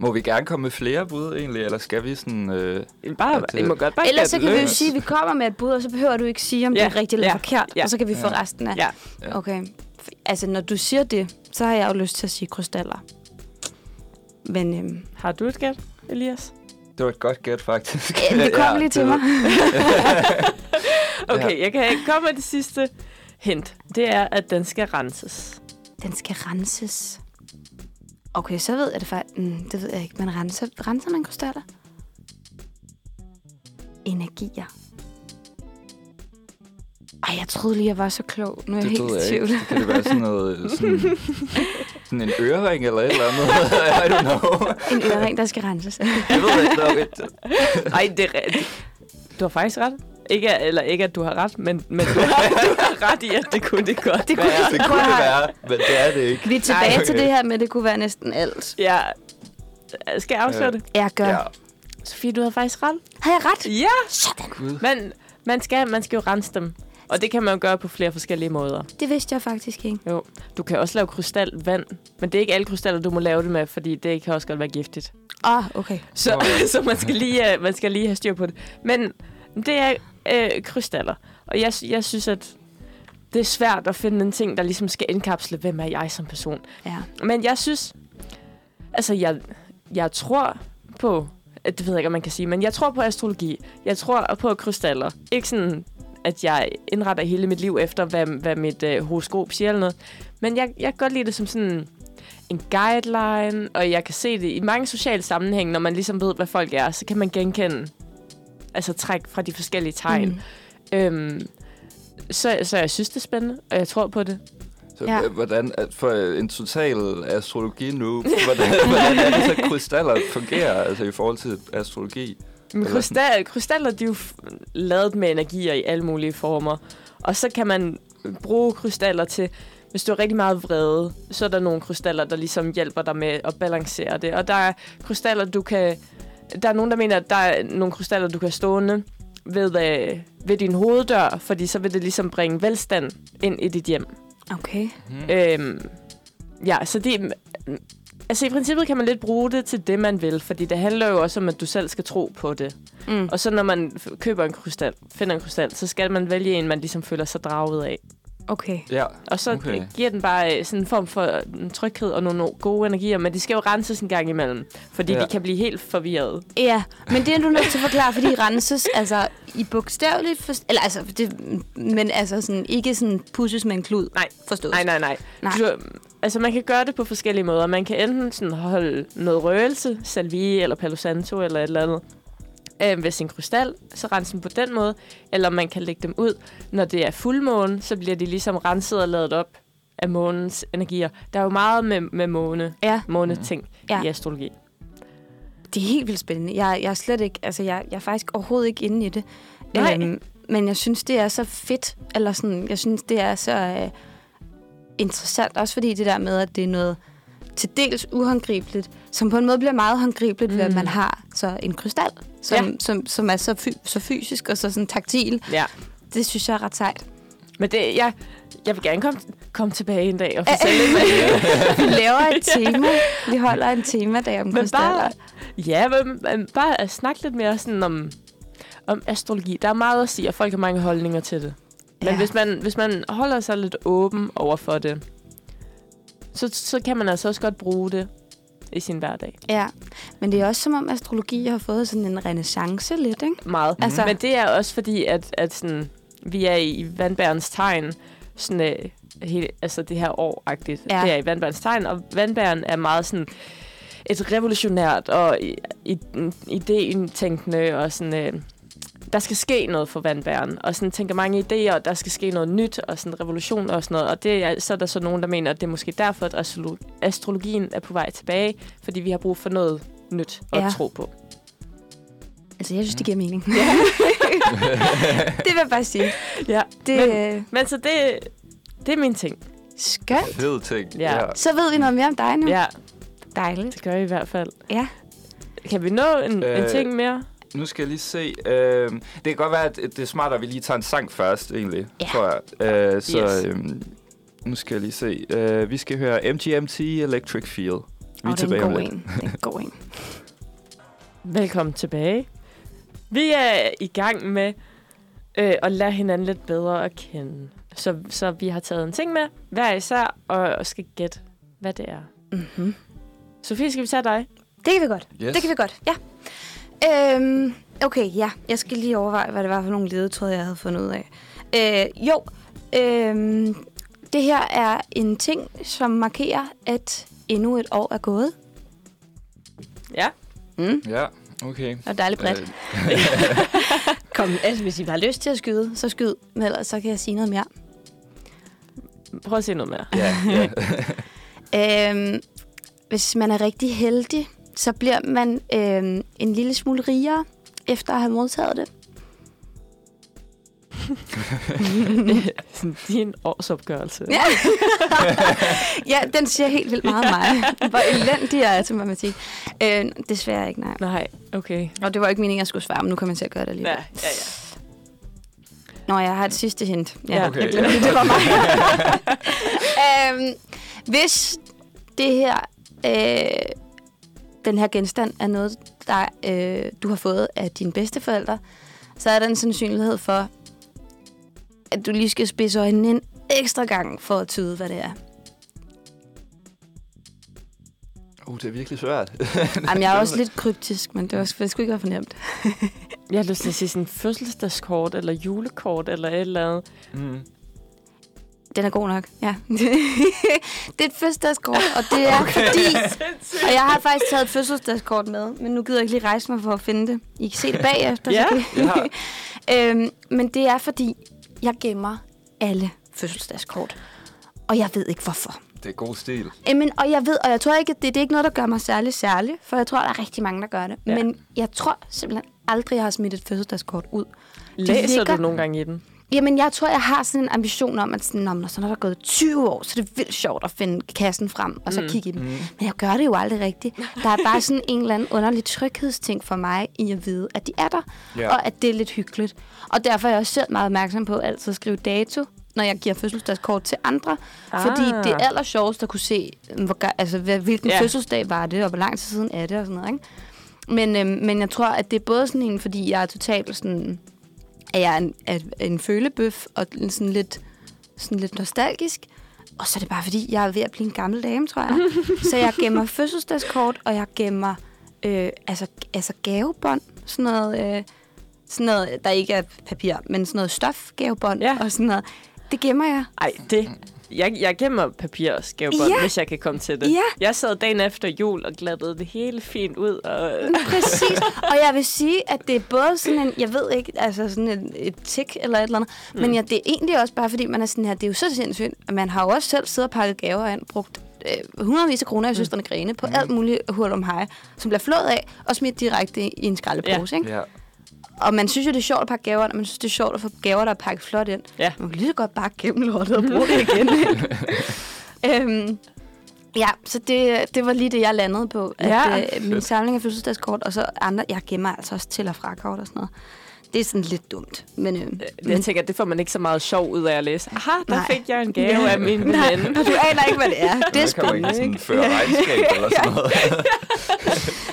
Må vi gerne komme med flere bud egentlig, eller skal vi sådan... Øh... Bare, det- I må godt bare Ellers så kan vi jo løs. sige, at vi kommer med et bud, og så behøver du ikke sige, om det Ja, er rigtigt eller ja, forkert, ja. og så kan vi få Ja. resten af. Ja. Ja. Okay. Altså, når du siger det, så har jeg jo lyst til at sige krystaller. Men øhm, Har du et gæt, Elias? Det var et godt gæt, faktisk. ja, det kom Ja, lige til det- mig. Okay, jeg kan komme med det sidste hint. Det er, at den skal renses. Den skal renses. Okay, så ved jeg det faktisk. Mm, det ved jeg ikke. Man renser, renser man krystaller? Energier. Ej, jeg troede lige, jeg var så klog. Nu er jeg Det helt ved i jeg tvivl. ikke. Kan det være sådan noget... Sådan, sådan en ørering eller et eller andet? I don't know. En ørering, der skal renses. Jeg ved ikke. Der er Nej, det er rigtigt. Du har faktisk ret. Ikke, eller ikke, at du har ret, men, men du, har, du har ret i, at det kunne det godt Det kunne være. det kunne det være, men det er det ikke. Vi er tilbage Nej, til okay. det her med, at det kunne være næsten alt. Ja. Skal jeg afsløre Øh. det? Jeg gør. Ja. Ja. Sofie, du havde faktisk ret. Har jeg ret? Ja! Sådan. Men man skal, man skal jo rense dem. Og det kan man jo gøre på flere forskellige måder. Det vidste jeg faktisk ikke. Du kan også lave krystalvand, men det er ikke alle krystaller, du må lave det med, fordi det kan også godt være giftigt. Oh, okay. Så, Nå. så man, skal lige, øh, man skal lige have styr på det. Men det er øh, krystaller. Og jeg, jeg synes, at det er svært at finde en ting, der ligesom skal indkapsle, hvem er jeg som person. Ja. Men jeg synes... Altså, jeg, jeg tror på... Det ved jeg ikke, om man kan sige, men jeg tror på astrologi. Jeg tror på krystaller. Ikke sådan, at jeg indretter hele mit liv efter, hvad, hvad mit øh, horoskop siger eller noget. Men jeg, jeg kan godt lide det som sådan en guideline, og jeg kan se det i mange sociale sammenhænge, når man ligesom ved, hvad folk er, så kan man genkende altså træk fra de forskellige tegn. Mm. Øhm, så, så jeg synes, det er spændende, og jeg tror på det. Så Ja. ja. hvordan, at for en total astrologi nu, hvordan, hvordan er det så, krystaller fungerer altså, i forhold til astrologi? Men krystal, krystaller, de er jo lavet med energier i alle mulige former. Og så kan man bruge krystaller til, hvis du er rigtig meget vrede, så er der nogle krystaller, der ligesom hjælper dig med at balancere det. Og der er krystaller, du kan... Der er nogen, der mener, at der er nogle krystaller, du kan stående ved, øh, ved din hoveddør, fordi så vil det ligesom bringe velstand ind i dit hjem. Okay. Hmm. Øhm, ja, så det... Altså i princippet kan man lidt bruge det til det, man vil, fordi det handler jo også om, at du selv skal tro på det. Mm. Og så når man køber en krystal, finder en krystal, så skal man vælge en, man ligesom føler sig draget af. Okay. Ja, Og så Okay. giver den bare øh, sådan en form for øh, tryghed og nogle gode energier, men de skal jo renses en gang imellem, fordi Ja. ja. de kan blive helt forvirrede. Ja, men det er du nødt til at forklare, fordi renses altså i bogstaveligt forst- eller altså det, men altså sådan ikke sådan pusses med en klud. Nej. forstået. Nej, nej, nej. Nej. Du, altså, man kan gøre det på forskellige måder. Man kan enten sådan holde noget røgelse, salvie eller palo santo eller et eller andet, øh, ved sin krystal, så rense dem på den måde. Eller man kan lægge dem ud. Når det er fuldmåne, så bliver de ligesom renset og lavet op af månens energier. Der er jo meget med, med måne, Ja, måneting Ja. i astrologi. det er helt vildt spændende. Jeg, jeg er slet ikke, altså jeg, jeg er faktisk overhovedet ikke inde i det. Nej. men jeg synes, det er så fedt, eller sådan, jeg synes, det er så øh, interessant, også fordi det der med, at det er noget til dels uhåndgribeligt, som på en måde bliver meget håndgribeligt, mm. ved at Mm. man har så en krystal, som, Ja. som, som er så, fy- så fysisk og så sådan taktil. Ja. Det synes jeg er ret sejt. Men det, jeg, jeg vil gerne komme, komme tilbage en dag og fortælle lidt. Vi laver et tema. Vi holder en temadag om Men krystaller. bare, ja, men, men bare at snakke lidt mere sådan om, om astrologi. Der er meget at sige, og folk har mange holdninger til det. Men ja. hvis, man, hvis man holder sig lidt åben over for det, så, så kan man altså også godt bruge det i sin hverdag. Ja, men det er også som om astrologi har fået sådan en renaissance lidt, ikke? Meget. Altså- Men det er også fordi, at, at sådan, vi er i vandbærens tegn, sådan, øh, hele, altså det her år-agtigt. Ja. Det er i vandbærens tegn, og vandbæren er meget sådan et revolutionært og idétænkende og sådan... Øh, der skal ske noget for vandbæren, og sådan tænker mange idéer, og der skal ske noget nyt, og sådan revolution og sådan noget. Og det er, så er der så nogen, der mener, at det er måske derfor, at astrolo- astrologien er på vej tilbage, fordi vi har brug for noget nyt at Ja. ja. tro på. Altså, jeg synes, det giver mening. det vil jeg bare sige. Ja. Det Men- er Men så det, det er min ting. skønt. fed ting. Ja. Så ved vi noget mere om dig nu. Ja, Dejligt. det gør vi i hvert fald. Ja. Kan vi nå en, øh, Øh, en ting mere? Nu skal jeg lige se. Øh, det kan godt være, at det er smart, at vi lige tager en sang først, egentlig. Ja. Tror jeg. Øh, så Yes. øh, nu skal jeg lige se. Øh, vi skal høre MGMT Electric Feel. Vi er Og det er tilbage en god en. Det er en god en. Velkommen tilbage. Vi er i gang med øh, at lære hinanden lidt bedre at kende. Så, så vi har taget en ting med, hver især, og skal gætte, hvad det er. Mm-hmm. Sofie, skal vi tage dig? Det kan vi godt. Yes. Det kan vi godt, ja. Øhm, okay, ja. Jeg skal lige overveje, hvad det var for nogle ledetråde, jeg havde fundet ud af. Øh, jo, øhm, det her er en ting, som markerer, at endnu et år er gået. Ja. Mm. Ja, okay. Og dejligt bredt. Øh, Kom, altså, hvis I har lyst til at skyde, så skyd. Men ellers så kan jeg sige noget mere. Prøv at se noget mere. ja, ja. Øhm, hvis man er rigtig heldig, så bliver man øhm, en lille smule rigere, efter at have modtaget det. Din årsopgørelse. Ja. ja, den siger helt vildt meget om mig. Hvor elendig jeg er til matematik. Øh, desværre ikke, nej. Nej, okay. Og det var ikke meningen, at jeg skulle svare, men nu kommer jeg til at gøre det alligevel. Ja, ja, ja. Nå, jeg har et sidste hint. Ja, Ja, okay. jeg glemte, det, det var mig. øhm, hvis det her, øh, den her genstand er noget, der øh, du har fået af dine bedsteforældre, så er der en sandsynlighed for, at du lige skal spidse øjnene en ekstra gang for at tyde, hvad det er. Uh, det er virkelig svært. Jamen, jeg er også lidt kryptisk, men det, var, det skulle ikke være for nemt. Jeg har lyst til at sige sådan fødselsdagskort, eller julekort, eller et eller andet. mm. Den er god nok, ja. det er et fødselsdagskort, og det er okay. fordi... Og jeg har faktisk taget et fødselsdagskort med, men nu gider jeg ikke lige rejse mig for at finde det. I kan se det bagefter. Ja. Ja. øhm, men det er fordi, jeg gemmer alle fødselsdagskort. Og jeg ved ikke hvorfor. Det er god stil. Jamen, og jeg ved, og jeg tror ikke, at det, det er ikke noget, der gør mig særlig særlig, for jeg tror, der er rigtig mange, der gør det. Ja. Men jeg tror simpelthen aldrig, jeg har smidt et fødselsdagskort ud. Læser ligger- du nogle gange i den? Jamen, jeg tror, jeg har sådan en ambition om, at sådan, når, når så når der er gået 20 år, så er det vildt sjovt at finde kassen frem, og så Mm. kigge i den. Mm. Men jeg gør det jo aldrig rigtigt. Der er bare sådan en eller anden underlig tryghedsting for mig i at vide, at de er der, Ja. og at det er lidt hyggeligt. Og derfor er jeg også selv meget opmærksom på altid at skrive dato, når jeg giver fødselsdagskort til andre. Ah. Fordi det er aller sjovest at kunne se, hvor, ga- altså, hvilken ja. fødselsdag var det, og hvor lang tid siden er det, og sådan noget. Ikke? Men, øhm, men jeg tror, at det er både sådan en, fordi jeg er totalt sådan, at jeg er en, er en følebøf, og sådan lidt sådan lidt nostalgisk. Og så er det bare, fordi jeg er ved at blive en gammel dame, tror jeg. så jeg gemmer fødselsdagskort, og jeg gemmer øh, altså, altså gavebånd. Sådan noget, øh, sådan noget, der ikke er papir, men sådan noget stofgavebånd Ja. og sådan noget. Det gemmer jeg. Ej, det... Jeg, jeg gemmer papirskævebånd, Ja. hvis jeg kan komme til det. Ja. Jeg sad dagen efter jul og glattede det hele fint ud. Og, Præcis. Og jeg vil sige, at det er både sådan en, jeg ved ikke, altså sådan et, et tik eller et eller andet, mm. men ja, det er egentlig også bare, fordi man er sådan her, det er jo så sindssygt, at man har jo også selv siddet og pakket gaver ind, brugt øh, hundredvis af kroner i søsterne Grene på alt muligt om hej, som bliver flået af og smidt direkte i en skraldepose, ja. ikke? Ja. Og man synes jo, det er sjovt at pakke gaver, og man synes, det er sjovt at få gaver, der er pakket flot ind. Ja. Man kan lige så godt bare gemme lortet og bruge det igen. øhm, ja, så det, det var lige det, jeg landede på. At, Ja. øh, min samling af fødselsdagskort, og så andre, jeg gemmer altså også til og fra kort og sådan noget. Det er sådan lidt dumt. Men, øh, jeg tænker, det får man ikke så meget sjov ud af at læse. Aha, der Nej. fik jeg en gave af min veninde. du aner ikke, hvad det er. Det er man ikke spændende, sådan ikke? føre regnskab eller sådan noget.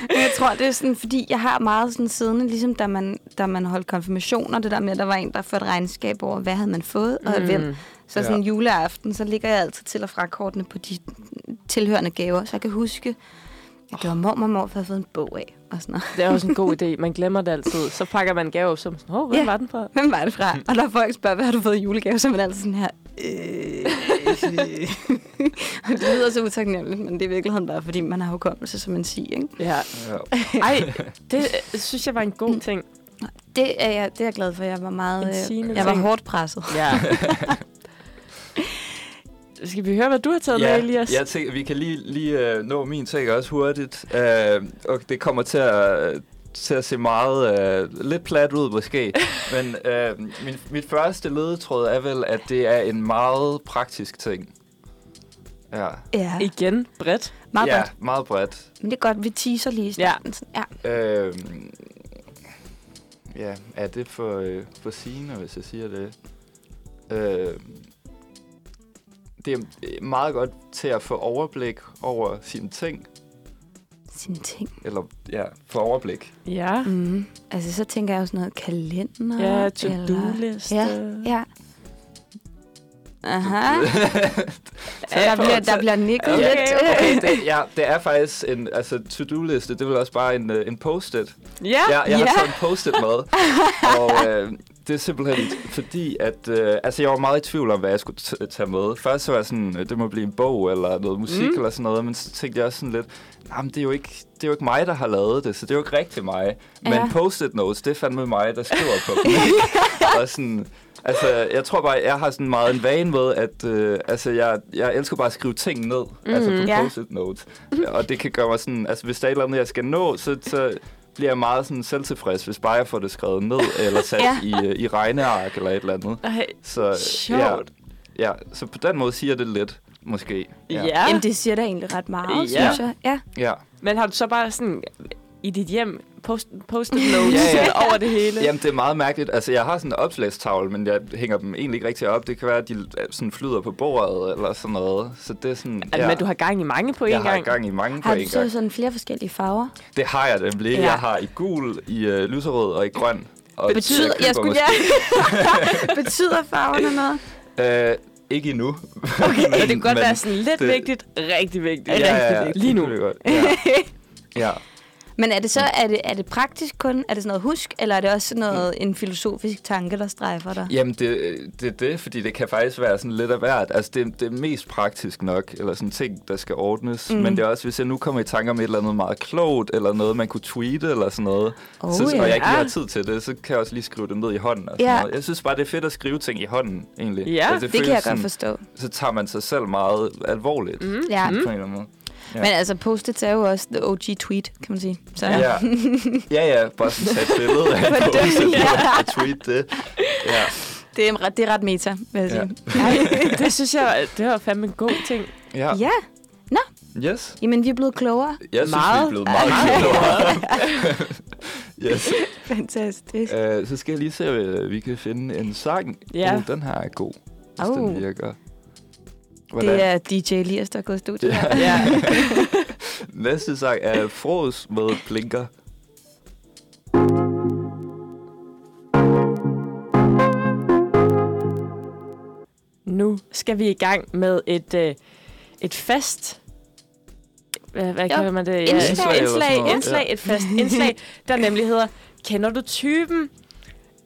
Men jeg tror, det er sådan, fordi jeg har meget sådan siddende, ligesom da man, da man holdt konfirmationer, det der med, at der var en, der førte regnskab over, hvad havde man fået, og mm. hvem. Så sådan Ja. en juleaften, så ligger jeg altid til og fra kortene på de tilhørende gaver, så jeg kan huske, at det var mormor og morfar, der havde fået en bog af, og sådan noget. Det er også en god idé. Man glemmer det altid. Så pakker man en gave op, som sådan, åh, hvem Ja. var den fra? Hvem var det fra? Og når folk spørger, hvad har du fået i julegave, så er man altid sådan her... Øh, det lyder så utaknemmeligt, men det er i virkeligheden bare, fordi man har hukommelse, som man siger. Ikke? Ja. Ja. Ej, det øh, synes jeg var en god ting. Det er, jeg, det er jeg glad for. Jeg var meget... Øh, jeg var hårdt presset. Ja. Skal vi høre, hvad du har taget med, Elias? jeg tænker, vi kan lige, lige uh, nå min ting også hurtigt. Uh, og det kommer til at, til at se meget uh, lidt plat ud måske. Men uh, min, mit første ledetråd er vel, at det er en meget praktisk ting. Ja, Ja, Igen, bredt. meget ja godt. meget bredt. Men det er godt, vi teaser lige i starten. Ja. ja. Uh, ja, er det for, uh, for sigende, hvis jeg siger det? Uh, det er meget godt til at få overblik over sine ting. Sine ting. Eller ja, få overblik. Ja. Mm. Altså, så tænker jeg jo sådan noget kalender. Ja, to-do-liste. Ja, ja. Aha. Så der bliver, der bliver nikket Okay, lidt. Okay, det, ja, det er faktisk en altså, to-do-liste. Det er vel også bare en, øh, en post-it. Ja, Jeg, jeg Ja. har taget en post-it med. og øh, det er simpelthen fordi, at øh, altså, jeg var meget i tvivl om, hvad jeg skulle tage med. Først så var jeg sådan, øh, det må blive en bog eller noget musik Mm. mm. eller sådan noget. Men så tænkte jeg også sådan lidt, nej, men det er, jo ikke, det er jo ikke mig, der har lavet det, så det er jo ikke rigtig mig. Men Ja. post-it notes, det er fandme mig, der skriver på dem. og sådan, altså, jeg tror bare, jeg har sådan meget en vane med, at øh, altså, jeg, jeg elsker bare at skrive ting ned. Mm, altså på Ja. post-it notes. Og det kan gøre mig sådan, altså hvis der er et eller andet, jeg skal nå, så, så bliver jeg meget sådan selvtilfreds, hvis bare jeg får det skrevet ned, eller sat Ja. ja. i, øh, i regneark eller et eller andet. Ej, Så, Sjovt. Ja, ja, så på den måde siger det lidt, måske. ja. Jamen, det siger da egentlig ret meget, Ja. synes jeg. Ja. ja. Men har du så bare sådan i dit hjem post, post-it notes Ja, ja. over det hele? Jamen, det er meget mærkeligt. Altså, jeg har sådan en opslagstavle, men jeg hænger dem egentlig ikke rigtig op. Det kan være, at de øh, sådan flyder på bordet eller sådan noget. Så det er sådan, Ja. Men du har gang i mange på jeg én har gang. gang i mange på Har du en så gang. sådan flere forskellige farver? Det har jeg nemlig. Ja. Jeg har i gul, i øh, lyserød og i grøn. Og Betyder, jeg jeg skulle, ja. Betyder farverne noget? Øh, ikke endnu. Okay, men, det kan godt men være sådan lidt det- vigtigt, rigtig vigtigt. Ja, ja, ja, Lige nu. det godt. Ja. ja. Men er det så er det, er det praktisk kun? Er det sådan noget husk, eller er det også sådan noget, en filosofisk tanke, der strejfer dig? Jamen, det, det er det, fordi det kan faktisk være sådan lidt af hvert. Altså, det, det er mest praktisk nok, eller sådan ting, der skal ordnes. Mm. Mm. Men det er også, hvis jeg nu kommer i tanke om et eller andet meget klogt, eller noget, man kunne tweete, eller sådan noget, Oh, så, ja. og jeg ikke lige har tid til det, så kan jeg også lige skrive det ned i hånden. Og sådan Ja. noget. Jeg synes bare, det er fedt at skrive ting i hånden, egentlig. Ja, altså, Det kan føles jeg godt sådan, forstå. Så tager man sig selv meget alvorligt, mm. Mm. Ja. på en eller anden måde. Ja. Men altså, post-its er jo også the OG tweet, kan man sige. Så. Ja. ja, ja, bare sådan tage et billede af en det- post ja. og tweet det. Ja. Det, er, ret- det er ret meta, vil jeg Ja. sige. Ej, det synes jeg, det var fandme en god ting. ja. Ja, Yes. jamen vi er blevet klogere. Jeg synes, Meget. vi er blevet meget klogere. yes. Fantastisk. Uh, så skal jeg lige se, at vi kan finde en sang. Ja. Oh, den her er god, hvis Oh. den virker. Det er DJ Elias, der er gået i studiet. Ja. Ja. Næste sang er Fros med Blinker. nu skal vi i gang med et, øh, et fast... Hvad, hvad Jo, kalder man det? indslag eller sådan indslag, noget. indslag, et fast indslag, der nemlig hedder, kender du typen?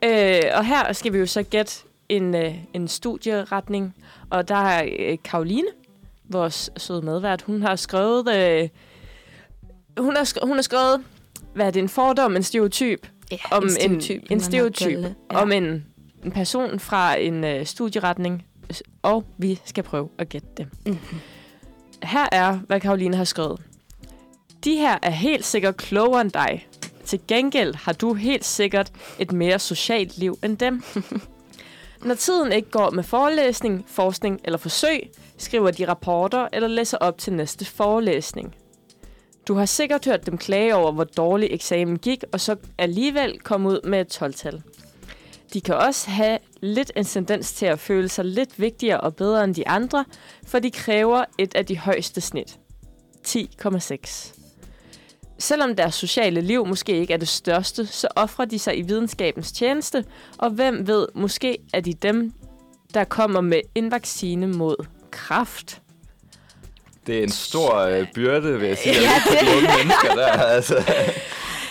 Øh, og her skal vi jo så gætte en, øh, en studieretning, og der er øh, Karoline, vores søde medvært, hun har skrevet... Øh, hun, har sk- hun har skrevet, hvad er det, en fordom, en stereotyp, Ja, om en, stereotyp, en nok stereotyp ja. om en, en person fra en øh, studieretning, og vi skal prøve at gætte det. Mhm. Her er, hvad Karoline har skrevet. De her er helt sikkert klogere end dig. Til gengæld har du helt sikkert et mere socialt liv end dem. Når tiden ikke går med forelæsning, forskning eller forsøg, skriver de rapporter eller læser op til næste forelæsning. Du har sikkert hørt dem klage over, hvor dårlig eksamen gik, og så alligevel komme ud med et 12-tal. De kan også have lidt en tendens til at føle sig lidt vigtigere og bedre end de andre, for de kræver et af de højeste snit. 10,6. Selvom deres sociale liv måske ikke er det største, så offrer de sig i videnskabens tjeneste, og hvem ved, måske er de dem, der kommer med en vaccine mod kræft. Det er en stor øh, byrde, vil jeg sige, Ja, ja, det... de unge mennesker der. Altså,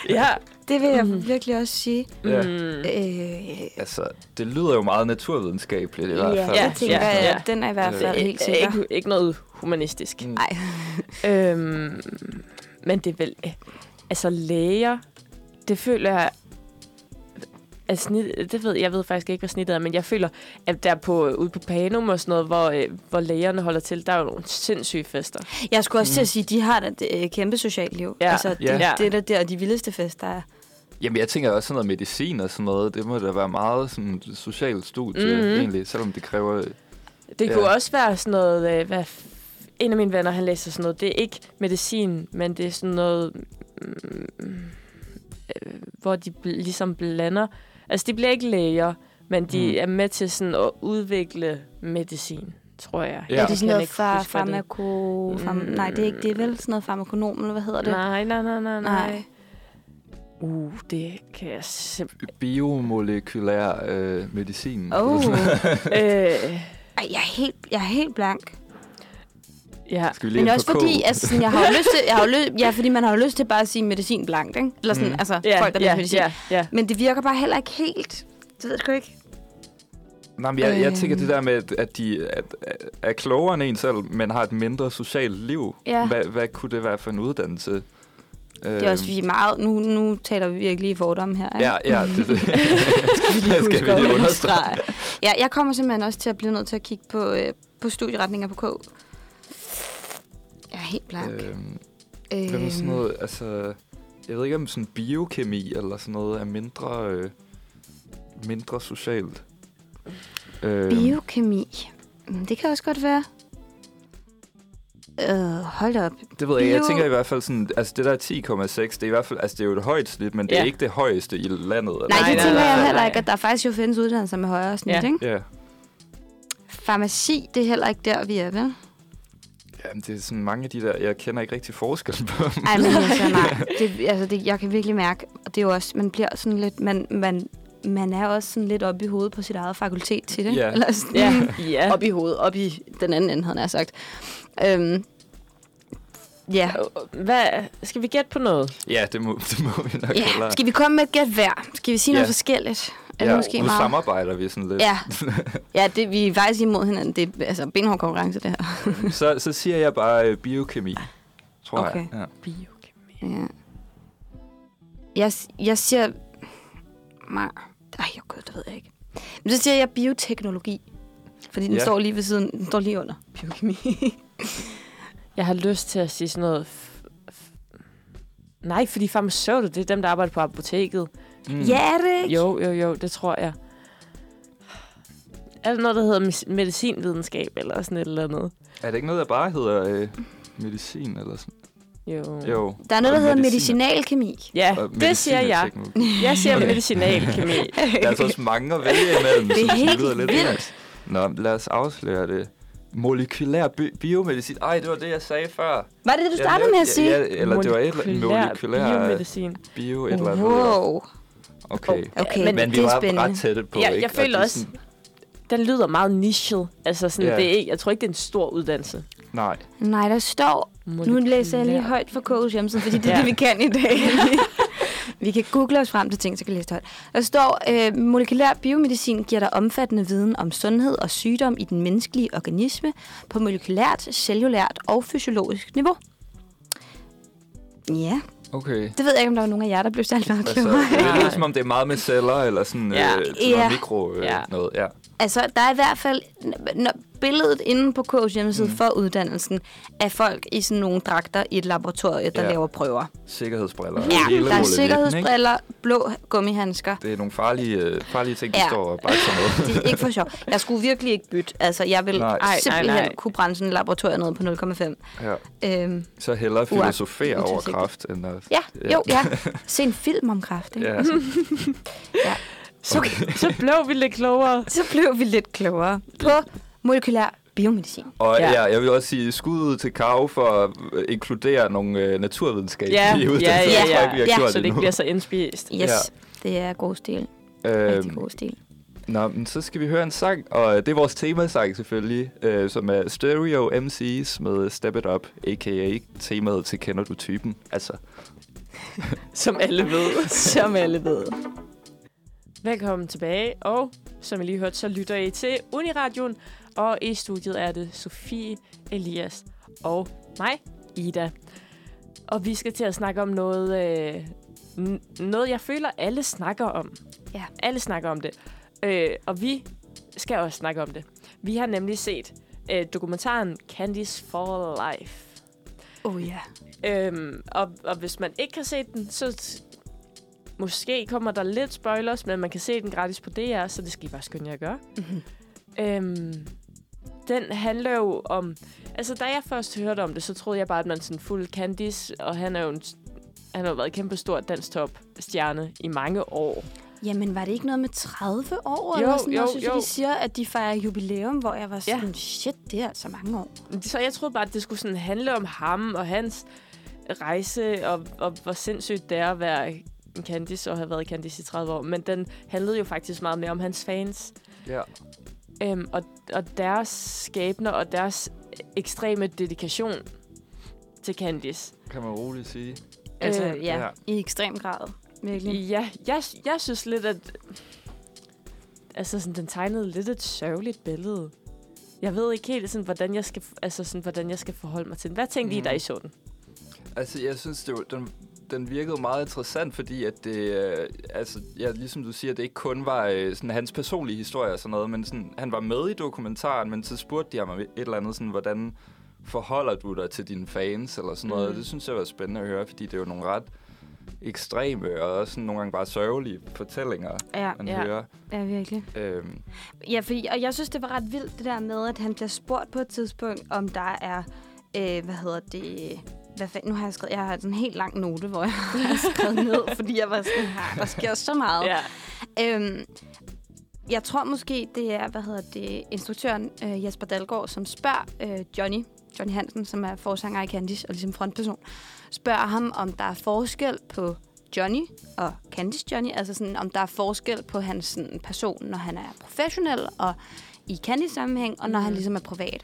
Ja. Det vil jeg Mhm. virkelig også sige. Ja. Mm. Øh, altså, det lyder jo meget naturvidenskabeligt i hvert ja, fald. Ja, jeg tænker, ja, ja, ja. at den er i hvert Øh, fald helt sikker. Ikke, ikke noget humanistisk. Mm. Nej. Øhm, men det er vel... øh, Altså læger, det føler jeg... at snit, det ved, jeg ved faktisk ikke, hvad snittet er, men jeg føler, at der på, ude på Panum og sådan noget, hvor, øh, hvor lægerne holder til, der er jo nogle sindssyge fester. Jeg skulle også til Mm. at sige, at de har et øh, kæmpe socialt liv. Ja. Altså, det, Ja. ja. det er der de vildeste fester er. Jamen, jeg tænker også sådan noget medicin og sådan noget. Det må da være meget sådan socialt studie, Mhm. mm-hmm. egentlig, selvom det kræver... Det Ja. kunne også være sådan noget... Øh, hvad, en af mine venner, han læser sådan noget. Det er ikke medicin, men det er sådan noget... Mm, øh, hvor de bl- ligesom blander... Altså, de bliver ikke læger, men de Mm. er med til sådan at udvikle medicin, tror jeg. Ja. Jeg det er sådan noget far, hvad det- farmako... Farm, Mm. Nej, det er ikke det, er vel? Sådan noget farmakonom, eller hvad hedder det? Nej, nej, nej, nej, nej. Nej. Uh, det kan jeg simpelthen... biomolekylær øh, medicin. Oh. øh, Ej, jeg er helt, jeg er helt blank. Ja. Skal vi lige Men også fordi, altså, sådan, jeg har lyst til, jeg har lyst, ja, fordi man har jo lyst til bare at sige medicin blankt, ikke? Eller sådan, Mm. altså, Ja, folk, der læser medicin. ja, ja. Men det virker bare heller ikke helt. Det ved jeg sgu ikke. Nej, men jeg, jeg tænker Øhm. det der med, at- de at, at, er klogere end en selv, men har et mindre socialt liv. Ja. Hvad, hvad kunne det være for en uddannelse? Det er også vi er meget... Nu, nu taler vi virkelig i fordomme her. ikke? Ja, ja, det, det. Skal vi lige Skal vi lige understrege. Ja, jeg kommer simpelthen også til at blive nødt til at kigge på, øh, på studieretninger på K. Jeg helt blank. Øh, Øhm, hvad med sådan noget, altså... Jeg ved ikke, om sådan biokemi eller sådan noget er mindre, øh, mindre socialt. Øh, Biokemi. Mm, Det kan også godt være. Øh, hold op. Det ved jeg. Jeg tænker i hvert fald sådan, altså det der er 10,6, det er i hvert fald, altså det er jo et højt snit, men det er Ja. ikke det højeste i landet. eller Nej, det nej, tænker noget. jeg nej, heller nej. ikke, at der faktisk jo findes uddannelser med højere snit, Ja. ikke? Ja, Farmaci, det er heller ikke der, vi er, vel? Jamen, det er sådan mange af de der, jeg kender ikke rigtig forskel på dem. Ej, men altså, nej. Det, altså, det, jeg kan virkelig mærke, og det er jo også, man bliver sådan lidt, man, man, man er også sådan lidt op i hovedet på sit eget fakultet til det. Ja. Eller sådan, Ja, ja. op i hovedet, op i den anden ende, havde jeg sagt. Øhm, ja. Hvad, skal vi gætte på noget? Ja, det må, det må vi nok ja. hellere. Skal vi komme med et gæt hver? Skal vi sige noget Ja. forskelligt? Er ja, måske nu meget? samarbejder vi sådan lidt. Ja, ja det, vi er faktisk imod hinanden. Det er altså benhård konkurrence, det her. så, så siger jeg bare øh, biokemi, tror Okay. jeg. Ja. Biokemi. Ja. Jeg, jeg siger... Nej, ej, jeg gud, det ved jeg ikke. Men så siger jeg bioteknologi. Fordi den Ja. står lige ved siden, den står lige under biokemi. Jeg har lyst til at sige sådan noget... F- f- Nej, fordi farmaceuter, det er dem, der arbejder på apoteket. Mm. ja, er det ikke? Jo, jo, jo, det tror jeg. Er der noget, der hedder medicinvidenskab eller sådan et eller andet? Er det ikke noget, der bare hedder øh, medicin eller sådan? Jo. Jo. Der er noget, der hedder medicin- medicinalkemi. Ja, og det siger jeg. Jeg siger Okay. medicinalkemi. Der er altså også mange at vælge imellem. Det er så helt lyder lidt vildt. Nå, lad os afsløre det. Molekylær bi- biomedicin. Ej, det var det, jeg sagde før. Var det det, du Jeg startede med at sige? Ja, eller det var et eller andet molekylær biomedicin. bio et eller andet. Wow. Okay. Okay, Men men, vi det er var spændende. ret tætte på, Ja, ikke? jeg føler er også- sådan- den lyder meget nichet. Altså sådan, Ja. det er jeg tror ikke, det er en stor uddannelse. Nej. Nej, der står... Nu læser jeg lige højt fra K's hjemmeside, fordi det er Ja. det, vi kan i dag. vi kan google os frem til ting, så kan læse det højt. Der står, øh, molekylær biomedicin giver dig omfattende viden om sundhed og sygdom i den menneskelige organisme på molekylært, cellulært og fysiologisk niveau. Ja, Okay. det ved jeg ikke, om der var nogen af jer, der blev særlig meget Altså, klogere. det Nej. lyder som om, det er meget med celler, eller sådan Ja. øh, sådan Ja. noget mikro øh, Ja. noget. Ja. Altså, der er i hvert fald når billedet inde på K's hjemmeside Mm. for uddannelsen af folk i sådan nogle dragter i et laboratorium, der Ja. ja. laver prøver. Sikkerhedsbriller. Ja, hele der er molevitten, ikke? sikkerhedsbriller, blå gummihandsker. Det er nogle farlige, øh, farlige ting, de Ja. står og bakser med. Det er ikke for sjov. Jeg skulle virkelig ikke bytte. Altså, jeg vil Nej. simpelthen nej, nej, kunne brænde sådan et laboratorium ned på 0,5. Ja. Øhm, Så hellere filosofere over kraft, end at... ja, Ja. jo, ja. Se en film om kraft, ikke? Ja. Så, så blev vi lidt klogere. Så blev vi lidt klogere på molekylær biomedicin. Og Ja. ja. ja, jeg vil også sige skud ud til Karo for at øh, inkludere nogle øh, naturvidenskab Ja, i ja, ja, Jeg tror vi har ja. Så det ikke bliver så indspist. Yes, Ja. det er god stil. Rigtig Øhm, god stil. Nå, men så skal vi høre en sang, og det er vores temasang selvfølgelig, øh, som er Stereo MC's med Step It Up, a.k.a. temaet til Kender Du Typen. Altså, Som alle ved. Som alle ved. Velkommen tilbage, og som I lige hørte, så lytter I til Uniradioen, og i studiet er det Sofie, Elias og mig, Ida. Og vi skal til at snakke om noget, øh, noget jeg føler, alle snakker om. Ja. Alle snakker om det. Øh, og vi skal også snakke om det. Vi har nemlig set øh, dokumentaren Candice for Life. Oh ja. Øhm, og, og hvis man ikke har set den, så måske kommer der lidt spoilers, men man kan se den gratis på DR, så det skal I bare skynde jer at gøre. Mhm. Øhm, den handler jo om... Altså, da jeg først hørte om det, så troede jeg bare, at man sådan fuld Candice, og han er jo en, han har været kæmpe stor dansk top stjerne i mange år. Jamen, var det ikke noget med 30 år? Jo, eller sådan jo, noget? Synes jeg, jo. de siger, at de fejrer jubilæum, hvor jeg var Ja. sådan, shit, det er altså mange år. Så jeg troede bare, at det skulle sådan handle om ham og hans rejse, og, og hvor sindssygt det er at være Candice og have været Candice i 30 år. Men den handlede jo faktisk meget mere om hans fans. ja. Øhm, og, og deres skæbner og deres ekstreme dedikation til Candice. kan man roligt sige. Altså, Øh, ja, ja. i ekstrem grad. Virkelig. Ja, jeg, jeg synes lidt, at altså sådan, den tegnede lidt et sørgeligt billede. Jeg ved ikke helt, sådan, hvordan, jeg skal, altså, sådan, hvordan jeg skal forholde mig til den. Hvad tænkte mm. I, Mm. da I så den? Altså, jeg synes, det var, den, den virkede meget interessant, fordi at det, øh, altså, ja, ligesom du siger, det ikke kun var øh, sådan, hans personlige historie og sådan noget, men sådan, han var med i dokumentaren, men så spurgte de ham et eller andet, sådan, hvordan forholder du dig til dine fans, eller sådan noget. Mhm. Det synes jeg var spændende at høre, fordi det er jo nogle ret ekstreme og også sådan nogle gange bare sørgelige fortællinger, Ja, man Ja. hører. ja, virkelig. Øhm, Ja, fordi, og jeg synes, det var ret vildt, det der med, at han bliver spurgt på et tidspunkt, om der er, øh, hvad hedder det, hvad fanden, nu har jeg skrevet, jeg har sådan en helt lang note, hvor jeg har skrevet ned, fordi jeg var sådan her, der sker så meget. Ja. Øhm, jeg tror måske, det er, hvad hedder det, instruktøren øh, Jesper Dalgaard, som spørger øh, Johnny, Johnny Hansen, som er forsanger i Candice og ligesom frontperson, spørger ham, om der er forskel på Johnny og Candice Johnny, altså sådan, om der er forskel på hans sådan, person, når han er professionel og i Candice-sammenhæng, og når mm. han ligesom er privat.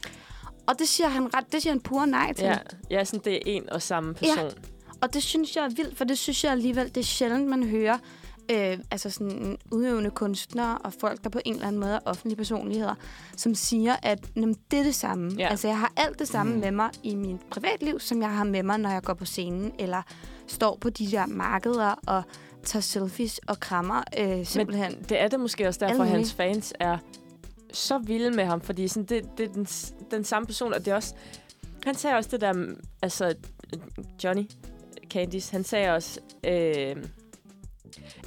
Og det siger han ret, det siger han pure nej til. Ja, ja sådan, det er en og samme person. Og det synes jeg er vildt, for det synes jeg alligevel, det er sjældent, man hører øh, altså sådan udøvende kunstnere og folk, der på en eller anden måde er offentlige personligheder, som siger, at det er det samme. Ja. Altså, jeg har alt det samme Mm. med mig i mit privatliv, som jeg har med mig, når jeg går på scenen, eller står på de der markeder og tager selfies og krammer øh, simpelthen. Men det er det måske også derfor, mulige. hans fans er så vilde med ham, fordi sådan, det, det er den, den samme person, og det er også... Han sagde også det der, altså Johnny Candice, han sagde også, øh,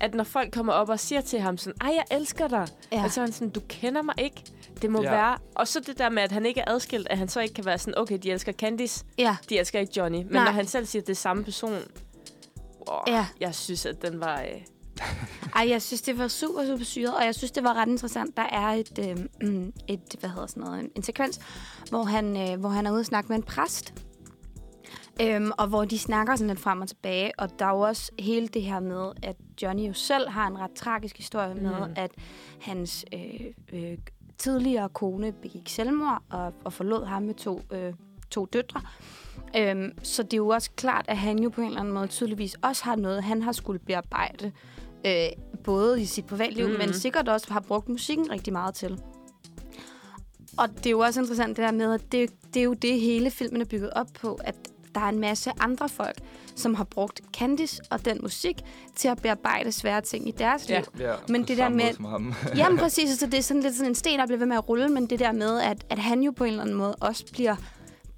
at når folk kommer op og siger til ham sådan, ej, jeg elsker dig, Ja. ja. så er han sådan, du kender mig ikke, det må Ja. ja. være. Og så det der med, at han ikke er adskilt, at han så ikke kan være sådan, okay, de elsker Candice, ja. de elsker ikke Johnny. Men Nej. når han selv siger, at det er samme person, wow, Ja. jeg synes, at den var... Øh, Ej, jeg synes, det var super, super syret, og jeg synes, det var ret interessant. Der er et, øh, mm, et hvad hedder sådan noget, en, en sekvens, hvor han, øh, hvor han er ude og snakke med en præst. Øhm, og hvor de snakker sådan lidt frem og tilbage. Og der er jo også hele det her med, at Johnny jo selv har en ret tragisk historie med, Mhm. at hans øh, øh, tidligere kone begik selvmord og, og forlod ham med to, øh, to døtre. Øhm, så det er jo også klart, at han jo på en eller anden måde tydeligvis også har noget, han har skulle bearbejde, øh, både i sit privatliv, Mm. men sikkert også har brugt musikken rigtig meget til. Og det er jo også interessant det der med, at det, det er jo det, hele filmen er bygget op på, at der er en masse andre folk, som har brugt Candice og den musik til at bearbejde svære ting i deres Ja. liv. Ja, Men det der med-. Jamen præcis, så det er sådan lidt sådan en sten, der bliver ved med at rulle, men det der med, at, at han jo på en eller anden måde også bliver,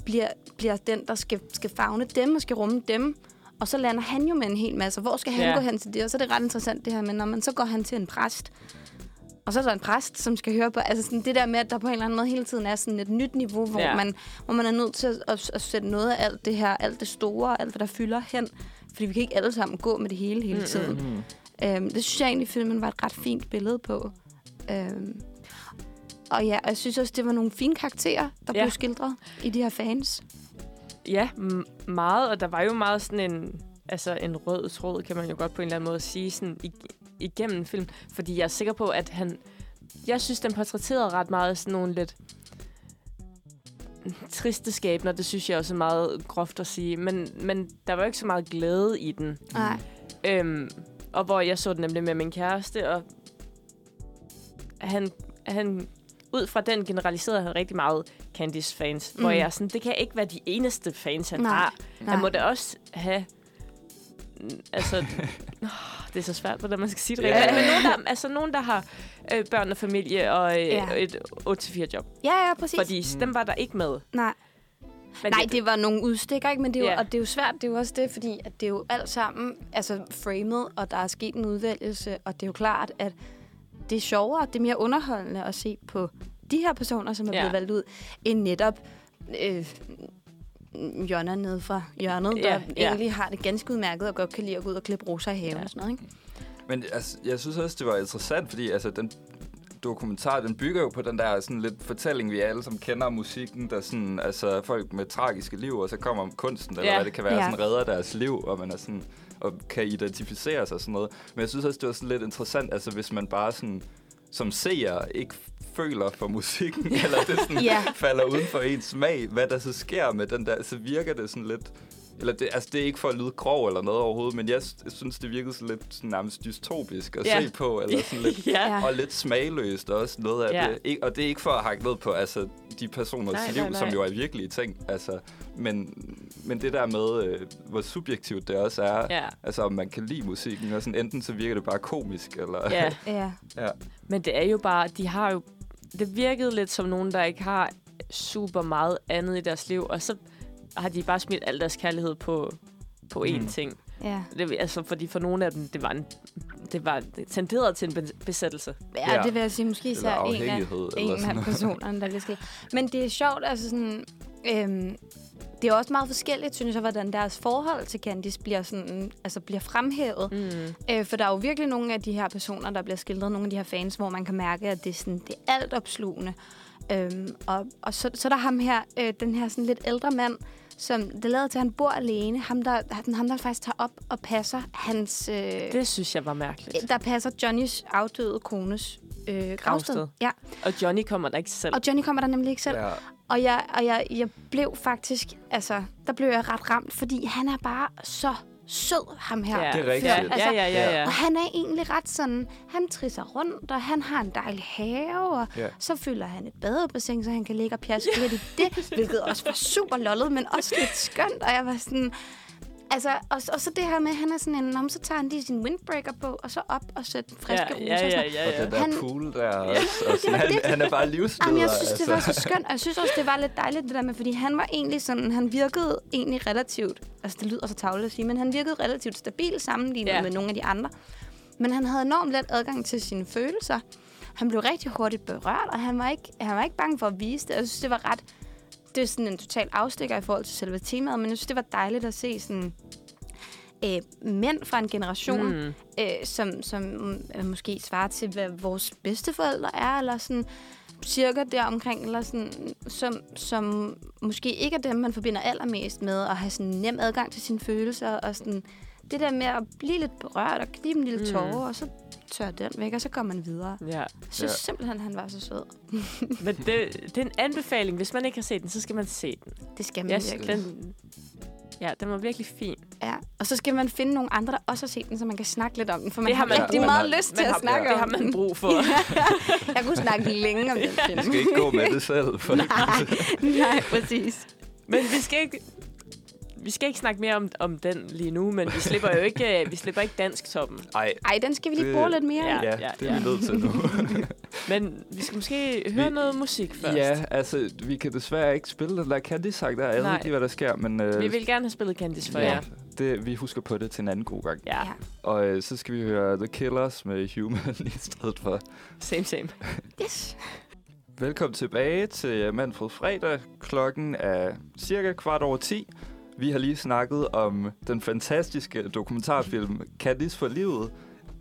bliver, bliver den, der skal, skal fagne dem og skal rumme dem. Og så lander han jo med en hel masse. Hvor skal han Ja. gå hen til det? Og så er det ret interessant det her med, når man så går han til en præst. Og så er der en præst, som skal høre på, altså sådan det der med, at der på en eller anden måde hele tiden er sådan et nyt niveau, hvor, Ja. man, hvor man er nødt til at, at, at sætte noget af alt det her, alt det store, alt hvad der fylder hen. Fordi vi kan ikke alle sammen gå med det hele hele tiden. Mm. Øhm, det synes jeg egentlig, filmen var et ret fint billede på. Øhm, og ja, og jeg synes også, det var nogle fine karakterer, der ja. blev skildret i de her fans. Ja, meget, og der var jo meget sådan en, altså en rød tråd, kan man jo godt på en eller anden måde sige, sådan ig- igennem film. Fordi jeg er sikker på, at han... Jeg synes, den portrætterede ret meget sådan nogle lidt triste skæbner. Det synes jeg også er meget groft at sige. Men, men der var jo ikke så meget glæde i den. Nej. Øhm, og hvor jeg så den nemlig med min kæreste, og han, han ud fra den generaliserede han rigtig meget Candice-fans, mm. hvor jeg er sådan, det kan ikke være de eneste fans, han Nej. har. Nej. Han må da også have... Altså, det er så svært, hvordan man skal sige det Ja. rigtigt. Men nogen, der, altså nogen, der har øh, børn og familie og øh, Ja. et 8-4 job. Ja, ja, præcis. Fordi Mm. dem var der ikke med. Nej. Men Nej, det var nogle udstikker, ikke? Men det er jo, Ja. og det er jo svært, det er jo også det, fordi at det er jo alt sammen altså framed, og der er sket en udvælgelse, og det er jo klart, at det er sjovere, det er mere underholdende at se på de her personer, som er Ja. blevet valgt ud, end netop øh, Jonna nede fra hjørnet, der Ja, ja. egentlig har det ganske udmærket og godt kan lide at gå ud og klippe roser i haven Ja. og sådan noget, ikke? Men altså, jeg synes også, det var interessant, fordi altså, den dokumentar, den bygger jo på den der sådan lidt fortælling, vi alle som kender musikken, der sådan, altså folk med tragiske liv, og så kommer kunsten, eller Ja. hvad det kan være, Ja. sådan redder deres liv, og man er sådan, og kan identificere sig og sådan noget. Men jeg synes også, det var sådan lidt interessant, altså hvis man bare sådan, som seer ikke føler for musikken, eller det sådan Ja. falder uden for ens smag, hvad der så sker med den der, så virker det sådan lidt... Eller det, altså, det er ikke for at lyde grov eller noget overhovedet, men jeg, jeg synes, det virkede sådan lidt sådan nærmest dystopisk at Ja. se på, eller sådan lidt. Ja. og lidt smagløst også noget af Ja. det. Ik- og det er ikke for at hakke ned på altså, de personers Nej, liv, nej, nej. som jo er virkelige ting. Altså, men, men det der med, øh, hvor subjektivt det også er, Ja. altså om man kan lide musikken, og sådan, enten så virker det bare komisk, eller... ja. Ja. ja. Men det er jo bare, de har jo, det virkede lidt som nogen, der ikke har super meget andet i deres liv, og så har de bare smidt al deres kærlighed på, på én Mm. ting. Ja. Det, altså, fordi for nogle af dem, det var, en, det var det tenderede til en be- besættelse. Ja, Ja. det vil jeg sige, måske især en af, en af personerne, der bliver skilt. Men det er sjovt, altså sådan... Øhm, det er også meget forskelligt, synes jeg, hvordan deres forhold til Candice bliver, sådan, altså bliver fremhævet. Mm. Øh, for der er jo virkelig nogle af de her personer, der bliver skildret, nogle af de her fans, hvor man kan mærke, at det er, sådan, det er alt opslugende. Øhm, og og så, så er der ham her, øh, den her sådan lidt ældre mand, som det lader til, at han bor alene. Ham, der, han- ham, der faktisk tager op og passer hans... Øh, Det synes jeg var mærkeligt. der passer Johnnys afdøde kones øh, gravsted. Gravsted. Ja, Og Johnny kommer der ikke selv. og Johnny kommer der nemlig ikke selv. ja. Og, jeg, og jeg, jeg blev faktisk, altså, der blev jeg ret ramt, fordi han er bare så sød, ham her. ja. Det er rigtigt. Ja, ja, ja, ja. ja. Og han er egentlig ret sådan, han trisser rundt, og han har en dejlig have, og Ja. så fylder han et badebassin, så han kan ligge og pjaske lidt i det, hvilket også var super lollet, men også lidt skønt, og jeg var sådan... Altså, og, og så det her med, at han er sådan en, om så tager han lige sin windbreaker på, og så op og sætter friske ja, roser. ja, og ja, noget. ja, Og ja. den der Han- pool der også. Og sådan, han, han er bare livsleder. Jamen, jeg synes, det var altså. så skønt, og jeg synes også, det var lidt dejligt, det der med, fordi han var egentlig sådan, han virkede egentlig relativt, altså det lyder så tavlet at sige, men han virkede relativt stabil sammenlignet Ja. ja. med nogle af de andre. Men han havde enormt let adgang til sine følelser. Han blev rigtig hurtigt berørt, og han var ikke, han var ikke bange for at vise det. Jeg synes, det var ret, det er sådan en total afstikker i forhold til selve temaet, men jeg synes, det var dejligt at se sådan, øh, mænd fra en generation, mm. Mm. øh, som, som øh, måske svarer til, hvad vores bedsteforældre er, eller sådan cirka der omkring, eller sådan, som, som måske ikke er dem, man forbinder allermest med, at have sådan nem adgang til sine følelser, og sådan det der med at blive lidt berørt og dem en lille Mm. tårer, og så tørre den væk, og så går man videre. Ja. Synes Ja. simpelthen, han var så sød. Men det, det er en anbefaling. Hvis man ikke har set den, så skal man se den. Det skal man Jeg, virkelig. den ja, den var virkelig fin. Ja. Og så skal man finde nogle andre, der også har set den, så man kan snakke lidt om den. For man Det har, har man rigtig brug for. meget lyst til Man at har, snakke det om har man brug for. Jeg kunne snakke længe om den film. Jeg skal ikke gå med det selv. For Nej, præcis. Men vi skal ikke... Vi skal ikke snakke mere om, om den lige nu, men vi slipper jo ikke, øh, vi slipper ikke dansk toppen. Ej, Ej, den skal vi lige bruge lidt mere. Ja. ja, det er vi nødt til nu. Men vi skal måske høre Vi- noget musik først. ja, altså, vi kan desværre ikke spille den der Candy-sang der. Jeg ved Nej. ikke hvad der sker, men... Øh, Vi vil gerne have spillet Candice for ja, jer. det, vi husker på det til en anden god gang. Ja, Ja. Og øh, så skal vi høre The Killers med Human i stedet for. same, same. Yes. Velkommen tilbage til Manfred Fredag. Klokken er cirka kvart over 10. Vi har lige snakket om den fantastiske dokumentarfilm Candice for livet.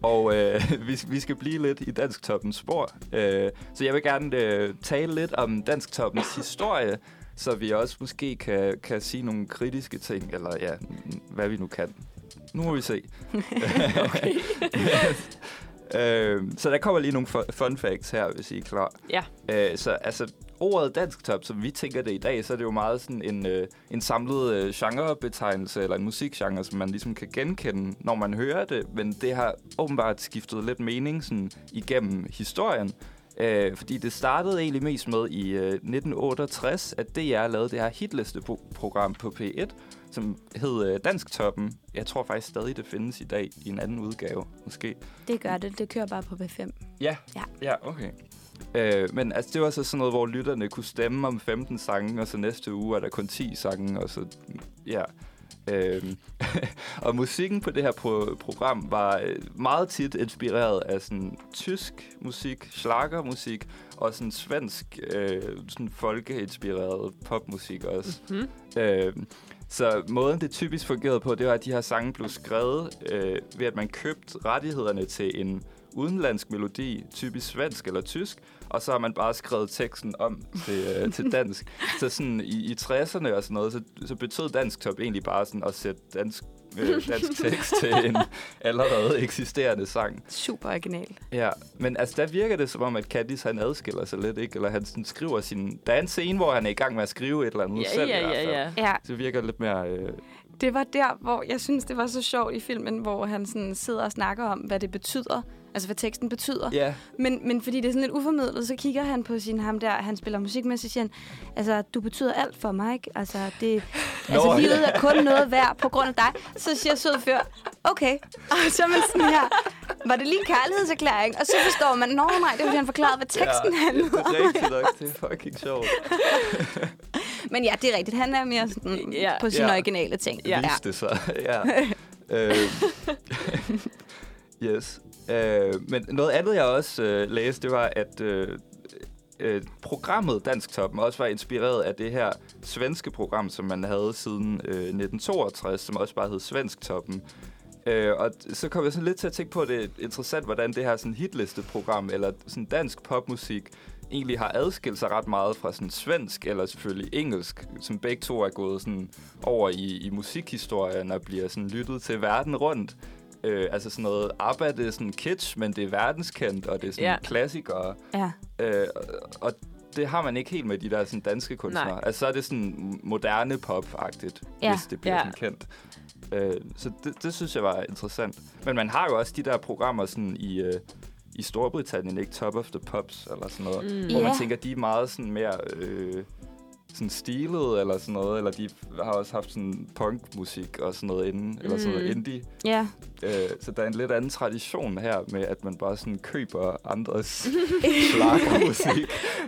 Og øh, vi, vi skal blive lidt i Dansk Toppens spor. Øh, så jeg vil gerne øh, tale lidt om Dansk Toppens historie, så vi også måske kan, kan sige nogle kritiske ting, eller ja, hvad vi nu kan. Nu må vi se. Okay. øh, så der kommer lige nogle fu- fun facts her, hvis I er klar. Ja. Øh, så altså, ordet dansk top, som vi tænker det i dag, så er det jo meget sådan en, øh, en samlet øh, genrebetegnelse, eller en musikgenre, som man ligesom kan genkende, når man hører det. Men det har åbenbart skiftet lidt mening sådan, igennem historien. Øh, fordi det startede egentlig mest med i øh, 1968, at DR lavede det her hitlisteprogram på P1, som hed øh, Dansktoppen. Jeg tror faktisk stadig, det findes i dag i en anden udgave, måske. Det gør det. Det kører bare på B5. Ja, Ja. ja okay. Øh, men altså, det var så sådan noget, hvor lytterne kunne stemme om 15 sange, og så næste uge er der kun 10 sange, og så, ja. Øhm, og musikken på det her pro- program var øh, meget tit inspireret af sådan tysk musik, schlagermusik, og sådan svensk, øh, sådan folkeinspireret popmusik også. Hmm? Øh, så måden, det typisk fungerede på, det var, at de her sange blev skrevet øh, ved, at man købte rettighederne til en udenlandsk melodi, typisk svensk eller tysk, og så har man bare skrevet teksten om til, øh, til dansk. så sådan i, i 60'erne og sådan noget, så, så betød dansk top egentlig bare sådan at sætte dansk, øh, dansk tekst til en allerede eksisterende sang. Super original. Ja, men altså der virker det som om, at Candice han adskiller sig lidt, ikke? Eller han sådan skriver sin... Der er en scene, hvor han er i gang med at skrive et eller andet Ja, selv ja, ja, ja. Ja, Så det virker lidt mere... Øh, det var der, hvor jeg synes, det var så sjovt i filmen, hvor han sådan sidder og snakker om, hvad det betyder. Altså, hvad teksten betyder. ja, Men, men fordi det er sådan lidt uformidlet, så kigger han på sin ham der, han spiller musik med, så siger han, altså, du betyder alt for mig, ikke? Altså, det, altså, Nå, livet ja. er kun noget værd på grund af dig. Så siger sød fyr, okay. Og så er man sådan her, var det lige en kærlighedserklæring? Og så forstår man, nå nej, det var fordi han forklarede, hvad teksten ja, handlede det om. er rigtigt nok. Det er fucking sjovt. Men ja, det er rigtigt. Han er mere sådan Ja. på sine Ja. originale ting. Ja. Viste det sig. ja. øh, yes. Øh, men noget andet, jeg også øh, læste, det var, at øh, øh, programmet Dansk Toppen også var inspireret af det her svenske program, som man havde siden øh, 1962, som også bare hed Svensk Toppen. Øh, og så kom jeg sådan lidt til at tænke på, at det er interessant, hvordan det her sådan hitlisteprogram, eller sådan dansk popmusik, egentlig har adskilt sig ret meget fra sådan svensk, eller selvfølgelig engelsk, som begge to er gået sådan over i, i musikhistorien og bliver sådan lyttet til verden rundt. Øh, altså sådan noget ABBA, det er sådan kitsch, men det er verdenskendt, og det er sådan Ja. klassikere. Ja. Øh, og det har man ikke helt med de der sådan, danske kunstnere. Nej. Altså så er det sådan moderne pop-agtigt, Ja. hvis det bliver Ja. sådan kendt. Øh, så det, det synes jeg var interessant. Men man har jo også de der programmer sådan i, øh, i Storbritannien, ikke? Top of the Pops eller sådan noget. Mm. Hvor Ja. man tænker, de er meget sådan mere... Øh, sådan stilet eller sådan noget, eller de har også haft sådan punkmusik og sådan noget inden, eller sådan noget Mm. indie. Ja. Øh, så der er en lidt anden tradition her med, at man bare sådan køber andres slagermusik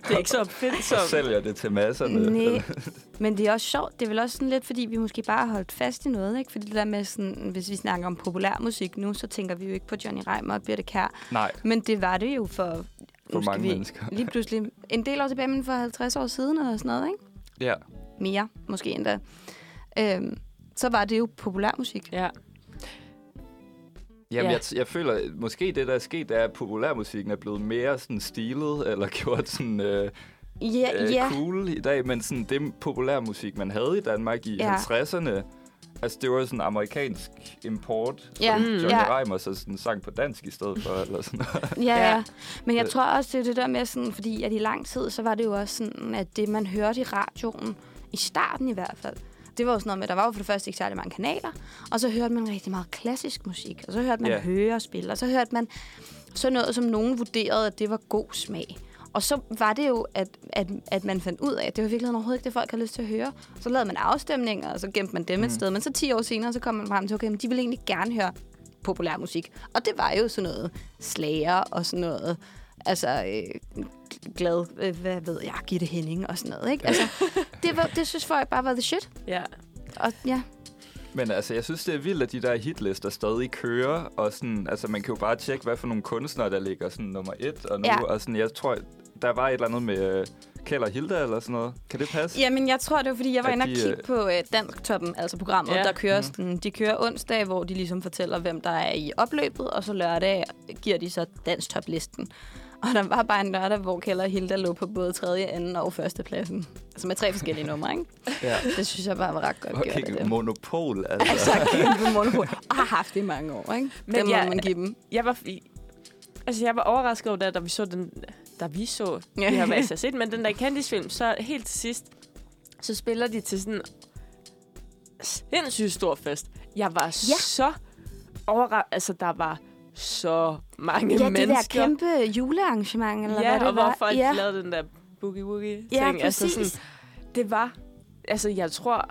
Det er ikke så og opfindsomt. sælger det til masserne. Nej. Men det er også sjovt. Det er vel også sådan lidt, fordi vi måske bare har holdt fast i noget, ikke? Fordi det der med sådan, hvis vi snakker om populærmusik nu, så tænker vi jo ikke på Johnny Reimer og Birte Kær. Nej, Men det var det jo for... for mange vi mennesker. Lige pludselig en del år tilbage, men for 50 år siden eller sådan noget, ikke? Ja. Mere, måske endda. Øhm, så var det jo populærmusik. Ja. Jamen, Ja. jeg, jeg føler, at måske det, der er sket, er, at populærmusikken er blevet mere sådan stilet, eller gjort sådan øh, Ja, øh, ja. cool i dag, men sådan det populærmusik, man havde i Danmark i ja. 50'erne, Altså, det var jo sådan en amerikansk import, Ja, som Mm. Johnny ja. Reimer så sådan sang på dansk i stedet for, eller sådan noget. Ja, Ja. Men jeg Øh. tror også, det er det der med sådan, fordi at i lang tid, så var det jo også sådan, at det, man hørte i radioen, i starten i hvert fald, det var jo sådan noget med, der var jo for det første ikke særlig mange kanaler, og så hørte man rigtig meget klassisk musik, og så hørte man Ja. yeah. hørespil, og så hørte man så noget, som nogen vurderede, at det var god smag. Og så var det jo, at, at, at man fandt ud af, at det var i virkeligheden overhovedet ikke det, folk havde lyst til at høre. Så lavede man afstemninger, og så gemte man dem mm. et sted. Men så 10 år senere, så kom man frem til, okay, men de ville egentlig gerne høre populær musik. Og det var jo sådan noget slager og sådan noget, altså øh, glad, øh, hvad ved jeg, Gitte Henning og sådan noget, ikke? Altså, det, var, det synes folk bare var the shit. Ja. Og ja, Men altså, jeg synes, det er vildt, at de der hitlister stadig kører. Og sådan, altså, man kan jo bare tjekke, hvad for nogle kunstnere, der ligger sådan nummer et. Og, nu, Ja. og sådan, jeg tror, der var et eller andet med uh, Kjeld og Hilda eller sådan noget. Kan det passe? Jamen, jeg tror, det var, fordi jeg var inde og kigge øh, på øh, Dansk Toppen, altså programmet, Ja. der kører Mhm. sådan, de kører onsdag, hvor de ligesom fortæller, hvem der er i opløbet, og så lørdag giver de så Dansk Top-listen. Og der var bare en lørdag, hvor Kjell og Hilda lå på både tredje, anden og første pladsen. Altså med tre forskellige numre, ikke? Ja. Det synes jeg bare var ret godt gjort. af Okay, dem. monopol, altså. Altså, kæmpe monopol. Og har haft det i mange år, ikke? Men det må jeg- man give dem. Jeg var, altså, jeg var overrasket over det, da vi så den, da vi så, Ja. vi har været set, men den der Candice-film, så helt til sidst, så spiller de til sådan sindssygt stor fest. Jeg var ja. så overrasket, altså der var så mange Ja, det der mennesker. kæmpe julearrangement, eller hvad ja, det og var. hvor folk ja. lavede den der boogie-woogie Ja. Altså, sådan, det var, altså jeg tror,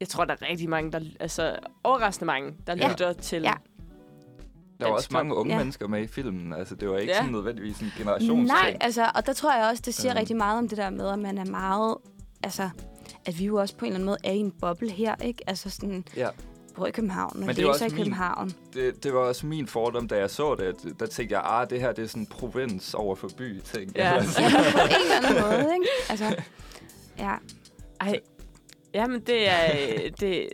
jeg tror, der er rigtig mange, der, altså overraskende mange, der Ja. lytter til Ja. Der var også mange unge Ja. mennesker med i filmen. Altså, det var ikke Ja. sådan nødvendigvis en generationsting. Nej, altså, og der tror jeg også, det siger Øhm. rigtig meget om det der med, at man er meget... Altså, at vi jo også på en eller anden måde er i en boble her, ikke? Altså sådan, Ja. bor i København, og Men det er læser også i min- København. Det, det var også min fordom, da jeg så det. Der tænkte jeg, ah, det her det er sådan provins over for by ting. Ja. Altså, Ja, på en eller anden måde, ikke? Altså, ja. Ej, jamen det er, det,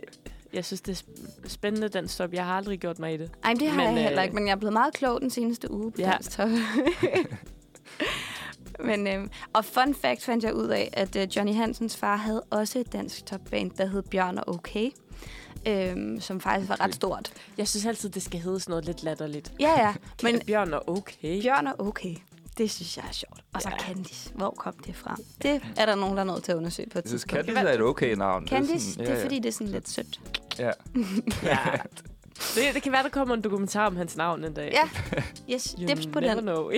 jeg synes, det er sp- spændende, den stop. Jeg har aldrig gjort mig i det. Ej, det har Men, jeg heller øh, ikke, men jeg er blevet meget klog den seneste uge på Ja. ja. Dansk Top. men, øhm, og fun fact fandt jeg ud af, at øh, Johnny Hansens far havde også et dansk topband, der hed Bjørn og Okay. Øhm, som faktisk var ret stort. Jeg synes altid, det skal hedde sådan noget lidt latterligt. Ja, ja. Men Bjørn er okay. Bjørn og Okay, det synes jeg er sjovt. Og så Ja. Candice. Hvor kom det fra? Det er der nogen, der er nødt til at undersøge på et tidspunkt. Candice er et okay navn. Det er Candice, sådan- det er ja, ja. fordi, det er sådan lidt sødt. Ja. Ja. Det, det kan være, der kommer en dokumentar om hans navn en dag. Ja, yes, You dips på den. Know.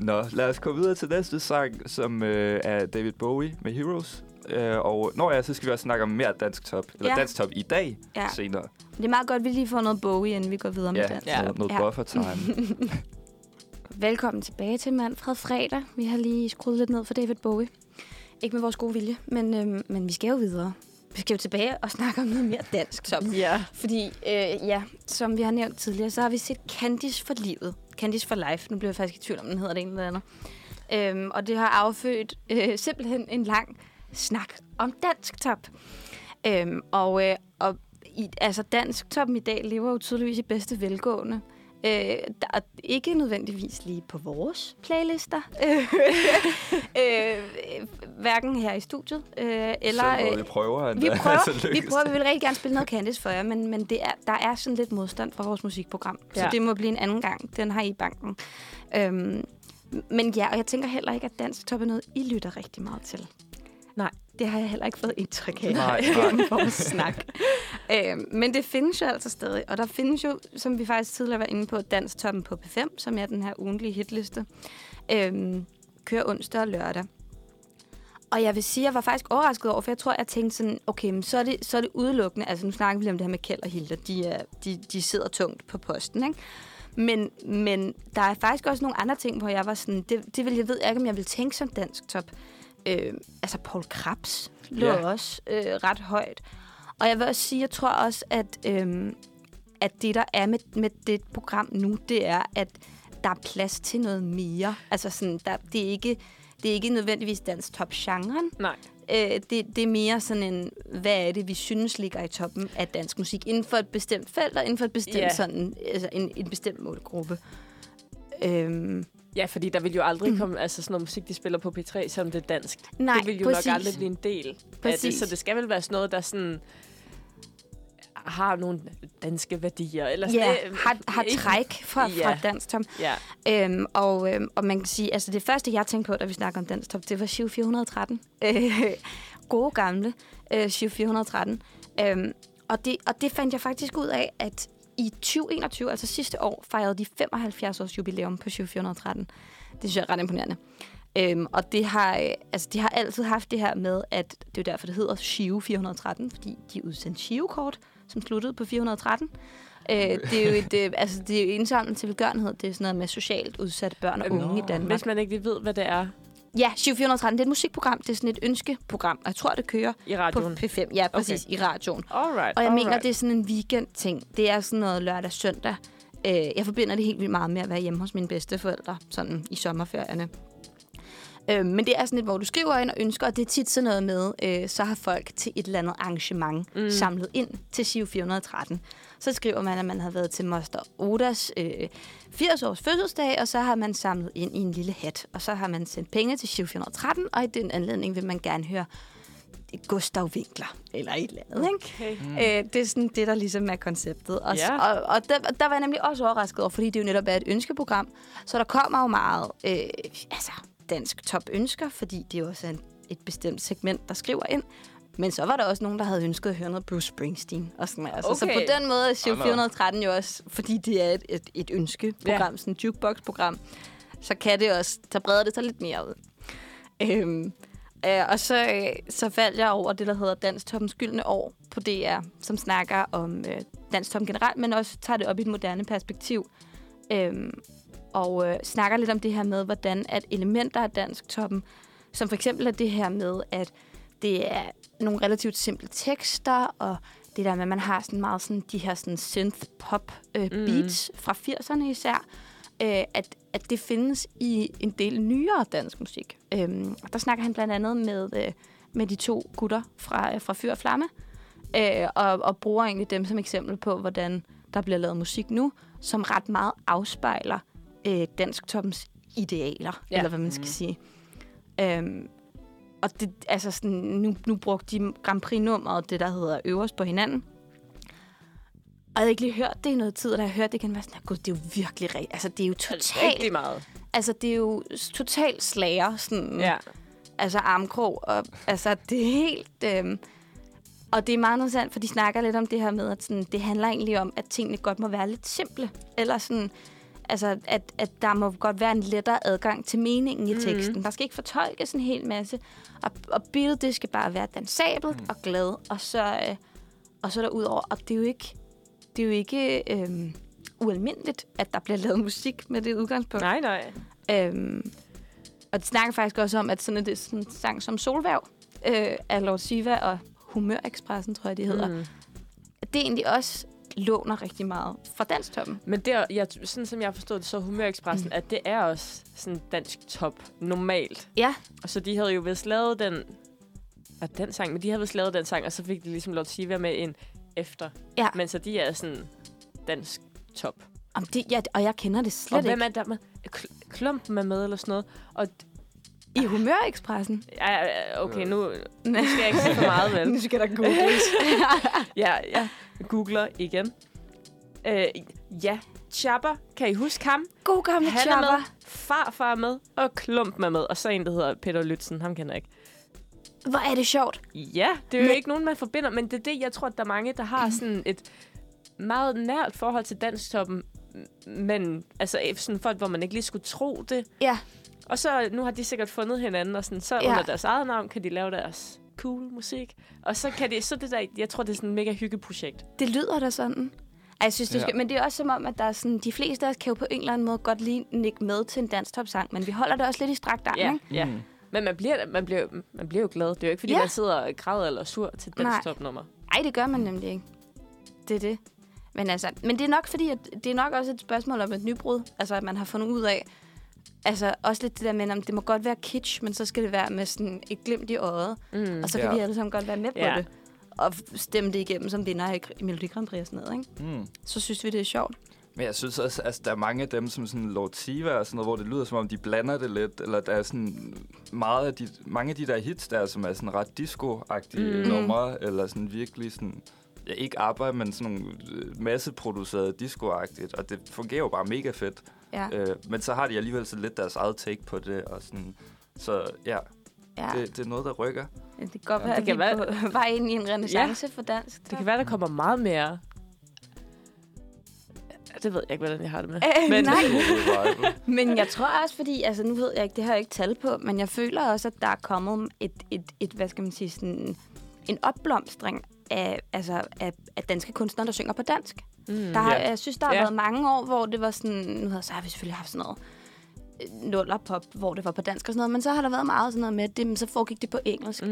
Nå, lad os gå videre til næste sang, som øh, er David Bowie med Heroes. Øh, og når jeg, så skal vi også snakke om mere dansk top, eller Ja. dansk top i dag Ja. senere. Det er meget godt, at vi lige får noget Bowie, inden vi går videre med Ja, dansk. Ja. noget, noget Ja. buffer time. Velkommen tilbage til Manfred Fredag. Vi har lige skruet lidt ned for David Bowie. Ikke med vores gode vilje, men, øhm, men vi skal jo videre. Vi skal jo tilbage og snakke om noget mere dansk. Som. ja. Fordi, øh, ja, som vi har nævnt tidligere, så har vi set Candice for livet. Candice for life. Nu bliver jeg faktisk i tvivl om, den hedder det ene eller andet. Øhm, og det har affødt øh, simpelthen en lang snak om dansk top. Øhm, og øh, og i, altså dansk toppen i dag lever jo tydeligvis i bedste velgående. Øh, der er ikke nødvendigvis lige på vores playlister. øh, hverken her i studiet, øh, eller... så øh, vi prøver. vi endda. prøver, Så vi prøver, vi vil rigtig gerne spille noget Candice for jer, men, men det er, der er sådan lidt modstand fra vores musikprogram. Ja. Så det må blive en anden gang. Den har I i banken. Øhm, men ja, og jeg tænker heller ikke, at dansk top er noget, I lytter rigtig meget til. Nej. Det har jeg heller ikke fået indtryk af Nej, nej. snak. øhm, men det findes jo altså stadig. Og der findes jo, som vi faktisk tidligere var inde på, dansk toppen på P5, som er den her ugentlige hitliste. Øhm, kører onsdag og lørdag. Og jeg vil sige, at jeg var faktisk overrasket over, for jeg tror, jeg tænkte sådan, okay, men så er det, så er det udelukkende, altså nu snakker vi lige om det her med Kjeld og Hilda, de, er, de, de sidder tungt på posten, ikke? Men, men der er faktisk også nogle andre ting, hvor jeg var sådan, det, det vil jeg ved ikke, om jeg vil tænke som dansk top. Øh, altså Paul Krabs lå ja. også øh, ret højt. Og jeg vil også sige, jeg tror også, at, øh, at det, der er med, med det program nu, det er, at der er plads til noget mere. Altså sådan, der, det, er ikke, det er ikke nødvendigvis dansk top-genren. Nej. Øh, det, det er mere sådan en, hvad er det, vi synes ligger i toppen af dansk musik, inden for et bestemt felt, og inden for et bestemt Ja. sådan, altså en, en bestemt målgruppe. Øhm, Ja, fordi der vil jo aldrig Mm. komme altså sådan noget musik, de spiller på P3, som det er dansk. Nej, det vil jo præcis. nok aldrig blive en del af det. Præcis. Så det skal vel være sådan noget, der sådan har nogle danske værdier. Eller sådan, Ja, øh, har, har ikke- træk fra, Ja. fra dansk tom. Ja. Øhm, og, øhm, og man kan sige, altså det første, jeg tænkte på, da vi snakker om dansk top, det var Shiv 413. Øh, gode gamle øh, Shiv 413. Øhm, og, det, og det fandt jeg faktisk ud af, at i 2021, altså sidste år, fejrede de 75 års jubilæum på Shiv 413. Det synes jeg er ret imponerende. Øhm, og det har, øh, altså, de har altid haft det her med, at det er derfor, det hedder Shiv 413, fordi de udsendte Shiv-kort, som sluttede på 413. Øh, det er jo et, øh, altså, det er jo indsamlet til velgørenhed. Det er sådan noget med socialt udsatte børn og unge i Danmark. Hvis man ikke lige ved, hvad det er Ja, Shiv 413, det er et musikprogram. Det er sådan et ønskeprogram. Og jeg tror, det kører i på radioen. P5. Ja, præcis, okay. i radioen. Alright, Og jeg alright. mener, det er sådan en weekend-ting. Det er sådan noget lørdag-søndag. Øh, jeg forbinder det helt vildt meget med at være hjemme hos mine bedsteforældre, sådan i sommerferierne. Øh, men det er sådan et, hvor du skriver ind og ønsker, og det er tit sådan noget med, øh, så har folk til et eller andet arrangement mm. samlet ind til Siv 413. Så skriver man, at man har været til Moster Odas øh, 80-års fødselsdag, og så har man samlet ind i en lille hat. Og så har man sendt penge til Siv 413, og i den anledning vil man gerne høre Gustav Winkler, eller et eller andet, ikke? Okay. Mm. Øh, det er sådan det, der ligesom er konceptet. Og, Ja. og, og der, der var jeg nemlig også overrasket over, fordi det jo netop er et ønskeprogram. Så der kommer jo meget øh, altså, dansk top ønsker, fordi det er en, et bestemt segment, der skriver ind. Men så var der også nogen, der havde ønsket at høre noget Bruce Springsteen. Og sådan, altså. Så Okay. på den måde er Shiv Hold da op. 413 jo også, fordi det er et, et, et ønskeprogram, ja. sådan et jukebox-program, så kan det også, så breder det sig lidt mere ud. Øhm, øh, og så, øh, så faldt jeg over det, der hedder Dansk Toppens Gyldne År på DR, som snakker om øh, Dansk Top generelt, men også tager det op i et moderne perspektiv. Øhm, og øh, snakker lidt om det her med, hvordan at elementer af Dansk Toppen, som for eksempel er det her med, at det er nogle relativt simple tekster, og det der med, at man har sådan meget sådan, de her sådan synth-pop øh, Mm. beats fra 80'erne især, øh, at, at det findes i en del nyere dansk musik. Øhm, og der snakker han blandt andet med, øh, med de to gutter fra, øh, fra Fyr og Flamme, øh, og, og bruger egentlig dem som eksempel på, hvordan der bliver lavet musik nu, som ret meget afspejler øh, dansktoppens idealer, Ja. eller hvad man skal mm. sige. Øhm, og det, altså sådan, nu, nu brugte de Grand Prix-nummeret, det der hedder Øverst på hinanden. Og jeg havde ikke lige hørt det i noget tid, og da jeg hørte det igen, var jeg sådan, gud, det er jo virkelig rigtigt. Altså, det er jo totalt, Rigtig meget. altså, det er jo totalt slager, sådan, Ja. altså armkrog, og altså, det er helt... Øhm, og det er meget interessant, for de snakker lidt om det her med, at sådan, det handler egentlig om, at tingene godt må være lidt simple. Eller sådan, altså, at, at der må godt være en lettere adgang til meningen i teksten. Mm. Der skal ikke fortolkes en hel masse. Og, og billedet, det skal bare være dansabelt mm. og glad. Og så, øh, og så derudover, og det er jo ikke, det er jo ikke øhm, ualmindeligt, at der bliver lavet musik med det udgangspunkt. Nej, nej. Øhm, og det snakker faktisk også om, at sådan en, det er sådan en sang som Solværv øh, af Lord Siva og Humørekspressen, tror jeg, de hedder. Mm. At det egentlig også låner rigtig meget fra Danstoppen. Men det er, jeg, sådan som jeg har forstået det, så Humørekspressen, mm. at det er også sådan dansk top normalt. Ja, Og så de havde jo vist lavet den, ja, den sang, men de havde vist lavet den sang, og så fik de ligesom Lord Siva med en efter. Ja. Men så de er sådan dansk top. om det, ja, og jeg kender det slet og hvem ikke. er der med? Kl- Klumpen er med eller sådan noget. Og I Humørekspressen? ja, ja, okay, nu, nu skal jeg ikke sige for meget, vel? nu skal der googles. Ja, ja. Googler igen. Øh, ja, Chapper, kan I huske ham? God gamle Han er Chopper. med, farfar er med, og Klumpen er med. Og så en, der hedder Peter Lytzen, ham kender jeg ikke. Hvor er det sjovt. Ja, det er jo Men- ikke nogen, man forbinder, men det er det, jeg tror, at der er mange, der har sådan et meget nært forhold til danstoppen, men altså sådan folk, hvor man ikke lige skulle tro det. Ja, Og så nu har de sikkert fundet hinanden, og sådan, så Ja. under deres eget navn kan de lave deres cool musik. Og så kan de, så det der, jeg tror, det er sådan et mega hyggeprojekt. det lyder da sådan. Ej, jeg synes, det Ja. skal, men det er også som om, at der er sådan, de fleste af os kan jo på en eller anden måde godt lige nikke med til en danstop-sang, men vi holder det også lidt i strakt arm, Ja, ikke? ja. Mm. Men man bliver, man, bliver, man bliver jo glad. Det er jo ikke, fordi Ja. man sidder og græder eller er sur til Nej. dansk topnummer. Ej, det gør man nemlig ikke. Det er det. Men, altså, men det er nok fordi, at det er nok også et spørgsmål om et nybrud. Altså, at man har fundet ud af, altså også lidt det der med, at det må godt være kitsch, men så skal det være med sådan et glimt i øjet. Mm. Og så kan Ja. vi alle sammen godt være med på Ja. det. Og stemme det igennem som vinder i, i Melodi Grand Prix og sådan noget, ikke? Mm. Så synes vi, det er sjovt. Men jeg synes også, altså, der er mange af dem, som sådan Lortiva og sådan noget, hvor det lyder som om, de blander det lidt. Eller der er sådan meget af de, mange af de der hits der, som er sådan ret disco-agtige Mm. numre. Eller sådan virkelig sådan, ja, ikke arbejde, men sådan nogle øh, masseproducerede disco-agtigt. Og det fungerer jo bare mega fedt. Ja, Øh, men så har de alligevel så lidt deres eget take på det. Og sådan, så ja, ja. det, det er noget, der rykker. Det kan godt Ja, være, det kan være- på vej ind i en renaissance for dansk. Det kan være, der kommer meget mere... Ja, Det ved jeg ikke, hvordan jeg har det med. Øh, Men- nej. Men jeg tror også, fordi, altså nu ved jeg ikke, det har jeg ikke tal på, men jeg føler også, at der er kommet et, et, et hvad skal man sige, sådan en opblomstring af, altså, af, af danske kunstnere, der synger på dansk. Mm. Der har, Ja. Jeg synes, der har Ja. været mange år, hvor det var sådan... Nu ved jeg, så har vi selvfølgelig haft sådan noget øh, nullerpop, hvor det var på dansk og sådan noget, men så har der været meget sådan noget med, det, men så foregik det på engelsk. Mm.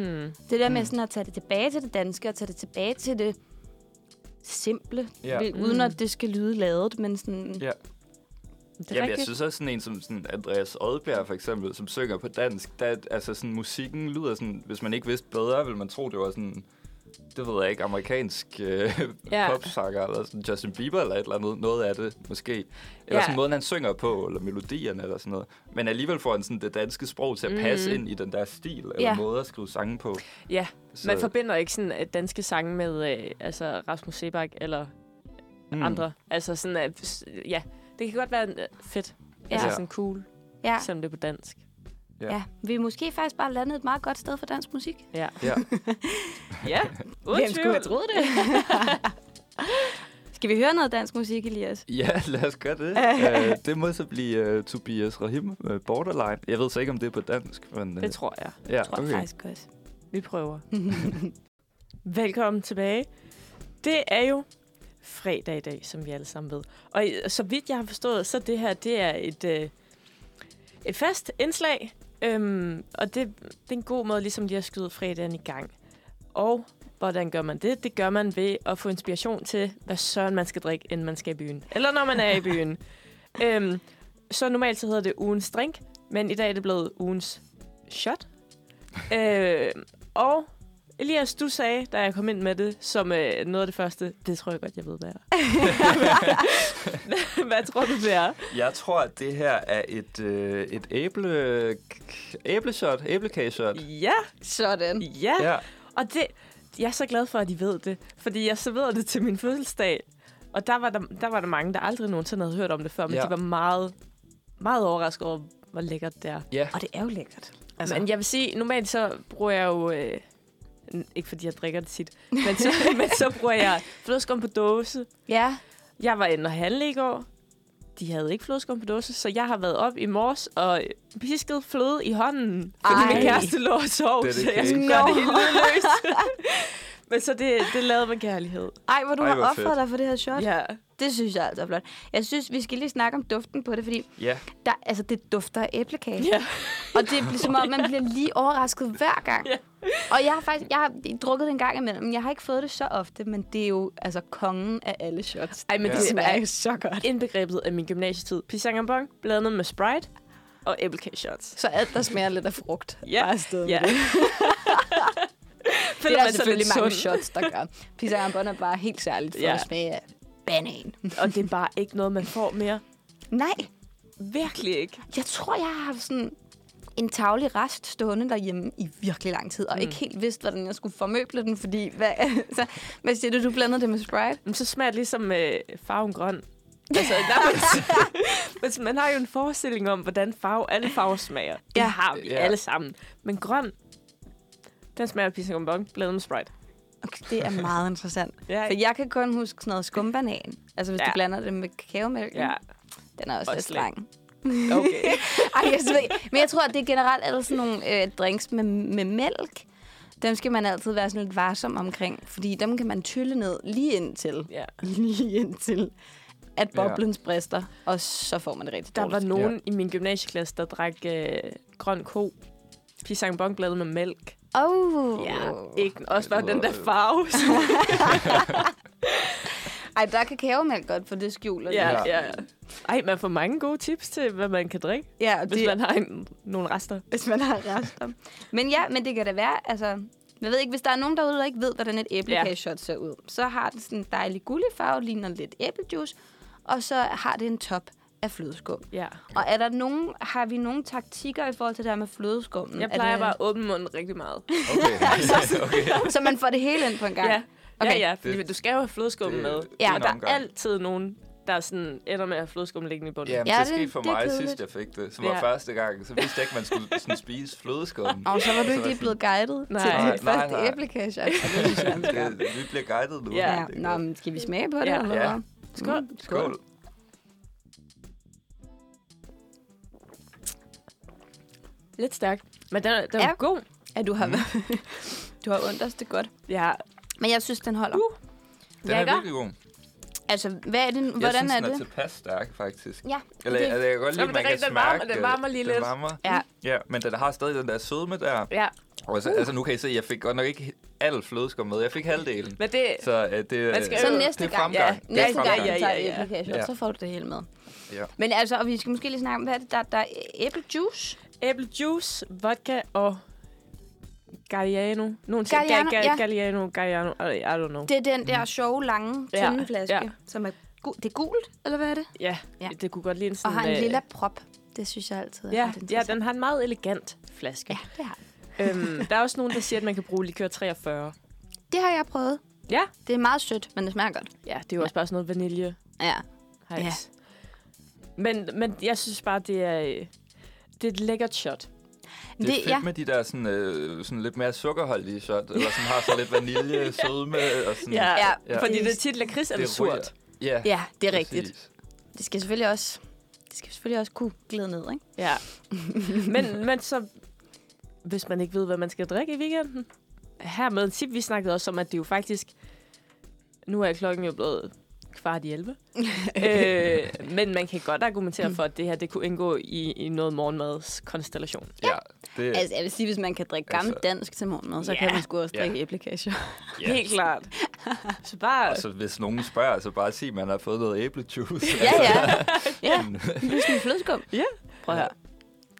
Det der med Mm. sådan at tage det tilbage til det danske, og tage det tilbage til det simple, ja. uden Mm. at det skal lyde lavet, men sådan... Ja. Det Jamen, jeg synes også sådan en som sådan Andreas Odbjerg for eksempel, som synger på dansk, der, altså sådan musikken lyder sådan, hvis man ikke vidste bedre, ville man tro, det var sådan, det ved jeg ikke, amerikansk øh, Ja. popsanger, eller sådan Justin Bieber eller et eller andet, noget af det måske. Eller Ja. sådan måden, han synger på, eller melodierne eller sådan noget. Men alligevel får han sådan det danske sprog til at passe Mhm. ind i den der stil, eller Ja. måde at skrive sange på. Ja, Så, man forbinder ikke sådan øh, danske sange med øh, altså Rasmus Sebak eller mm. andre. Altså sådan, at, s- ja, det kan godt være øh, fedt. Ja. Altså Ja. sådan cool, Ja, selvom det er på dansk. Ja. ja. Vi er måske faktisk bare landet et meget godt sted for dansk musik. Ja, Ja. ja uden Hvem skulle have troet det? Skal vi høre noget dansk musik, Elias? Ja, lad os gøre det. uh, det må så blive uh, Tobias Rahim, uh, Borderline. Jeg ved så ikke, om det er på dansk, men... Uh, Det tror jeg. ja, Tror jeg okay. faktisk også. Vi prøver. Velkommen tilbage. Det er jo fredag i dag, som vi alle sammen ved. Og så vidt jeg har forstået, så det her, det er et, øh, et fast indslag. Øhm, og det, det er en god måde ligesom lige at skyde fredagen i gang. Og hvordan gør man det? Det gør man ved at få inspiration til, hvad søren man skal drikke, inden man skal i byen. Eller når man er i byen. øhm, så normalt så hedder det ugens drink, men i dag er det blevet ugens shot. øh, og Elias, du sagde, da jeg kom ind med det, som øh, noget af det første, det tror jeg godt, jeg ved, hvad er. hvad tror du, det er? Jeg tror, at det her er et, øh, et æble, æbleshot, æblekageshot. Ja, Sådan. ja. Ja. Og det, jeg er så glad for, at de ved det. Fordi jeg serverede det til min fødselsdag. Og der var der, der, var der mange, der aldrig nogensinde havde hørt om det før. Men Ja. de var meget, meget overrasket over, hvor lækkert det er. Ja. Og det er jo lækkert. Altså. Men jeg vil sige, normalt så bruger jeg jo... Øh, ikke fordi jeg drikker det tit, men så, men så bruger jeg flødeskum på dåse. Ja. Jeg var inde og handle i går. De havde ikke flødeskum på dåse, så jeg har været op i morges og pisket fløde i hånden. Fordi Ej. min kæreste lå og sov, så jeg skulle gøre det helt lydløst. men så det, det lavede med kærlighed. Ej, hvor du Ej, har hvor offret fedt. dig for det her shot. Ja. Det synes jeg altså er flot. Jeg synes, vi skal lige snakke om duften på det, fordi Ja. der, altså, det dufter af æblekage. ja. Og det er som om, man bliver lige overrasket hver gang. Ja. Og jeg har faktisk jeg har drukket det en gang imellem. Jeg har ikke fået det så ofte, men det er jo altså kongen af alle shots. Ej, men Ja. det smager jo så godt. indbegrebet af min gymnasietid. Pisang blandet med Sprite og æblekage shots. Så alt, der smager lidt af frugt. Ja. Bare afsted Ja. det. Er selvfølgelig mange sund. shots, der gør. Pizza Bon er bare helt særligt for Ja. at smage af banan. Og det er bare ikke noget, man får mere. Nej, Virkelig ikke. jeg tror, jeg har haft sådan en tavlig rest stående derhjemme i virkelig lang tid, og Mm. ikke helt vidste, hvordan jeg skulle formøble den, fordi... Hvad, så, hvad siger du, du blandede det med Sprite? Men så smager det ligesom øh, farven grøn. Altså, der, men, man har jo en forestilling om, hvordan farve, alle farver smager. Det Ja. har vi Ja. alle sammen. Men grøn, den smager af pisang blandet med Sprite. Okay, det er meget interessant. Ja, For jeg kan kun huske sådan noget skumbanan. Altså, hvis Ja. ja. du blander det med kakaomælk. ja. Den er også, Og lidt streng. okay. Ej, jeg ved. Men jeg tror, at det er generelt alle sådan nogle øh, drinks med, med mælk. Dem skal man altid være sådan lidt varsom omkring, fordi dem kan man tylle ned lige indtil, ja. lige indtil, at Ja. boblen brister, og så får man det rigtig Der var dårligt. nogen i min gymnasieklasse, der drak øh, grøn ko. Pisang med mælk. Oh. Ja, ikke også bare den der farve. Ej, der er kakaomælk godt, for det skjuler det. ja, Ja. ja. Ej, man får mange gode tips til, hvad man kan drikke, ja hvis det, man har en, nogle rester. hvis man har rester. Men ja, men det kan da være, altså... Jeg ved ikke, hvis der er nogen derude, der ikke ved, hvordan et æblekageshot ser ud, så har det sådan en dejlig gullig farve, ligner lidt æblejuice, og så har det en top af flødeskum. Ja. Og er der nogen, har vi nogle taktikker i forhold til det her med flødeskummen? Jeg Er plejer det, bare at åbne munden rigtig meget. Okay. okay. Så man får det hele ind på en gang? Ja, Okay. ja, ja fordi du skal jo have flødeskum Det- med. det er og der er altid nogen, der sådan ender med at have flødeskum liggende i bunden. Ja, ja, det det- skete for det mig kedeligt. sidst, jeg fik det. Som var Ja. første gang. Så vidste jeg ikke, man skulle sådan spise flødeskum. Og så var du ikke var lige blevet guidet Nej. til Nej, dit nej, første nej. Det er skam. Det, vi bliver guidet nu. Ja. Ja, Det nå, men skal vi smage på det? Ja. eller Ja. hvad? Skål. Mm, Skål. Lidt stærkt. Men den er, den er Ja. god. Ja, du har, du har ondt os det godt. Ja, Men jeg synes, den holder. Uh. Den er Lækker. virkelig god. Altså, hvad er det, jeg hvordan synes, er den er det? tilpas stærk, faktisk. Ja, Eller, det- altså, jeg kan godt lide, Jamen, at man det er kan rigtigt, den varmer- smage... den varmer lige den lidt. Varmer. Ja. Ja, men den har stadig den der sødme der. ja. Og så, altså, nu kan I se, at jeg fik godt nok ikke al flødeskum med. Jeg fik halvdelen. Men det, Så uh, det, Man skal Så jo- næste det er gang, fremgang. ja, Det er næste gang, fremgang. ja, ja, tager ja, ja. æblekager, Ja. så får du det hele med. Ja. Men altså, og vi skal måske lige snakke om, hvad er det, der, der er æblejuice? æblejuice, vodka og Galliano. Nogen Galliano, Ga- Ga- ja. Galliano, Galliano, I, I don't know. Det er den der sjove, lange, Ja, tynde flaske, ja. som er gu- det er gult, eller hvad er det? Ja, Ja. det kunne godt ligne Og sådan... har en øh, lille prop. Det synes jeg altid er Ja, ja, den har en meget elegant flaske. Ja, det har øhm, der er også nogen, der siger, at man kan bruge likør 43. Det har jeg prøvet. Ja. Det er meget sødt, men det smager godt. Ja, det er jo også bare sådan noget vanilje. Ja. Hejs. Ja. Men, men jeg synes bare, det er, øh, det er et lækkert shot. Det er fedt ja. med de der sådan, øh, sådan lidt mere sukkerholdige shot, eller som har så lidt vanilje, sødme og sådan. Ja, Ja, ja. fordi det er tit lakrids eller det surt. Ja, ja, det er præcis. rigtigt. Det skal selvfølgelig også, det skal selvfølgelig også kunne glide ned, ikke? Ja. men, men så, hvis man ikke ved, hvad man skal drikke i weekenden, her med en tip, vi snakkede også om, at det jo faktisk, nu er klokken jo blevet kvart i 11. øh, men man kan godt argumentere for, at det her det kunne indgå i, i noget morgenmadskonstellation. Ja, det, Altså, jeg vil sige, hvis man kan drikke gammel Altså- dansk til morgenmad, så Ja. kan man sgu også Ja. drikke æblekager. ja. Helt klart. Så bare... Og så hvis nogen spørger, så bare sig, at man har fået noget æblejuice. ja, ja. ja, det er flødeskum. Ja. Prøv at høre.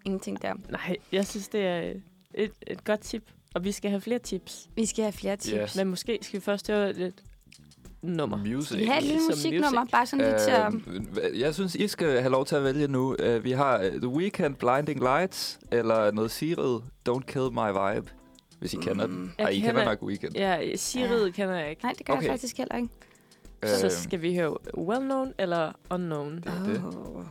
Ingenting der. Nej, jeg synes, det er et, et godt tip. Og vi skal have flere tips. Vi skal have flere tips. Yes. Men måske skal vi først høre et nummer. Music. Vi har et lille musiknummer, music. bare sådan lidt til at... Øh, jeg synes, I skal have lov til at vælge nu. Uh, vi har uh, The Weeknd, Blinding Lights, eller noget Sigrid, Don't Kill My Vibe, hvis I kender den. Jeg Ej, I kender kender- nok Weeknd. Ja, Sigrid ja. kender jeg ikke. Nej, det gør okay. Jeg faktisk heller ikke. Så Øh, skal vi høre Well Known eller Unknown. Det er det. Oh.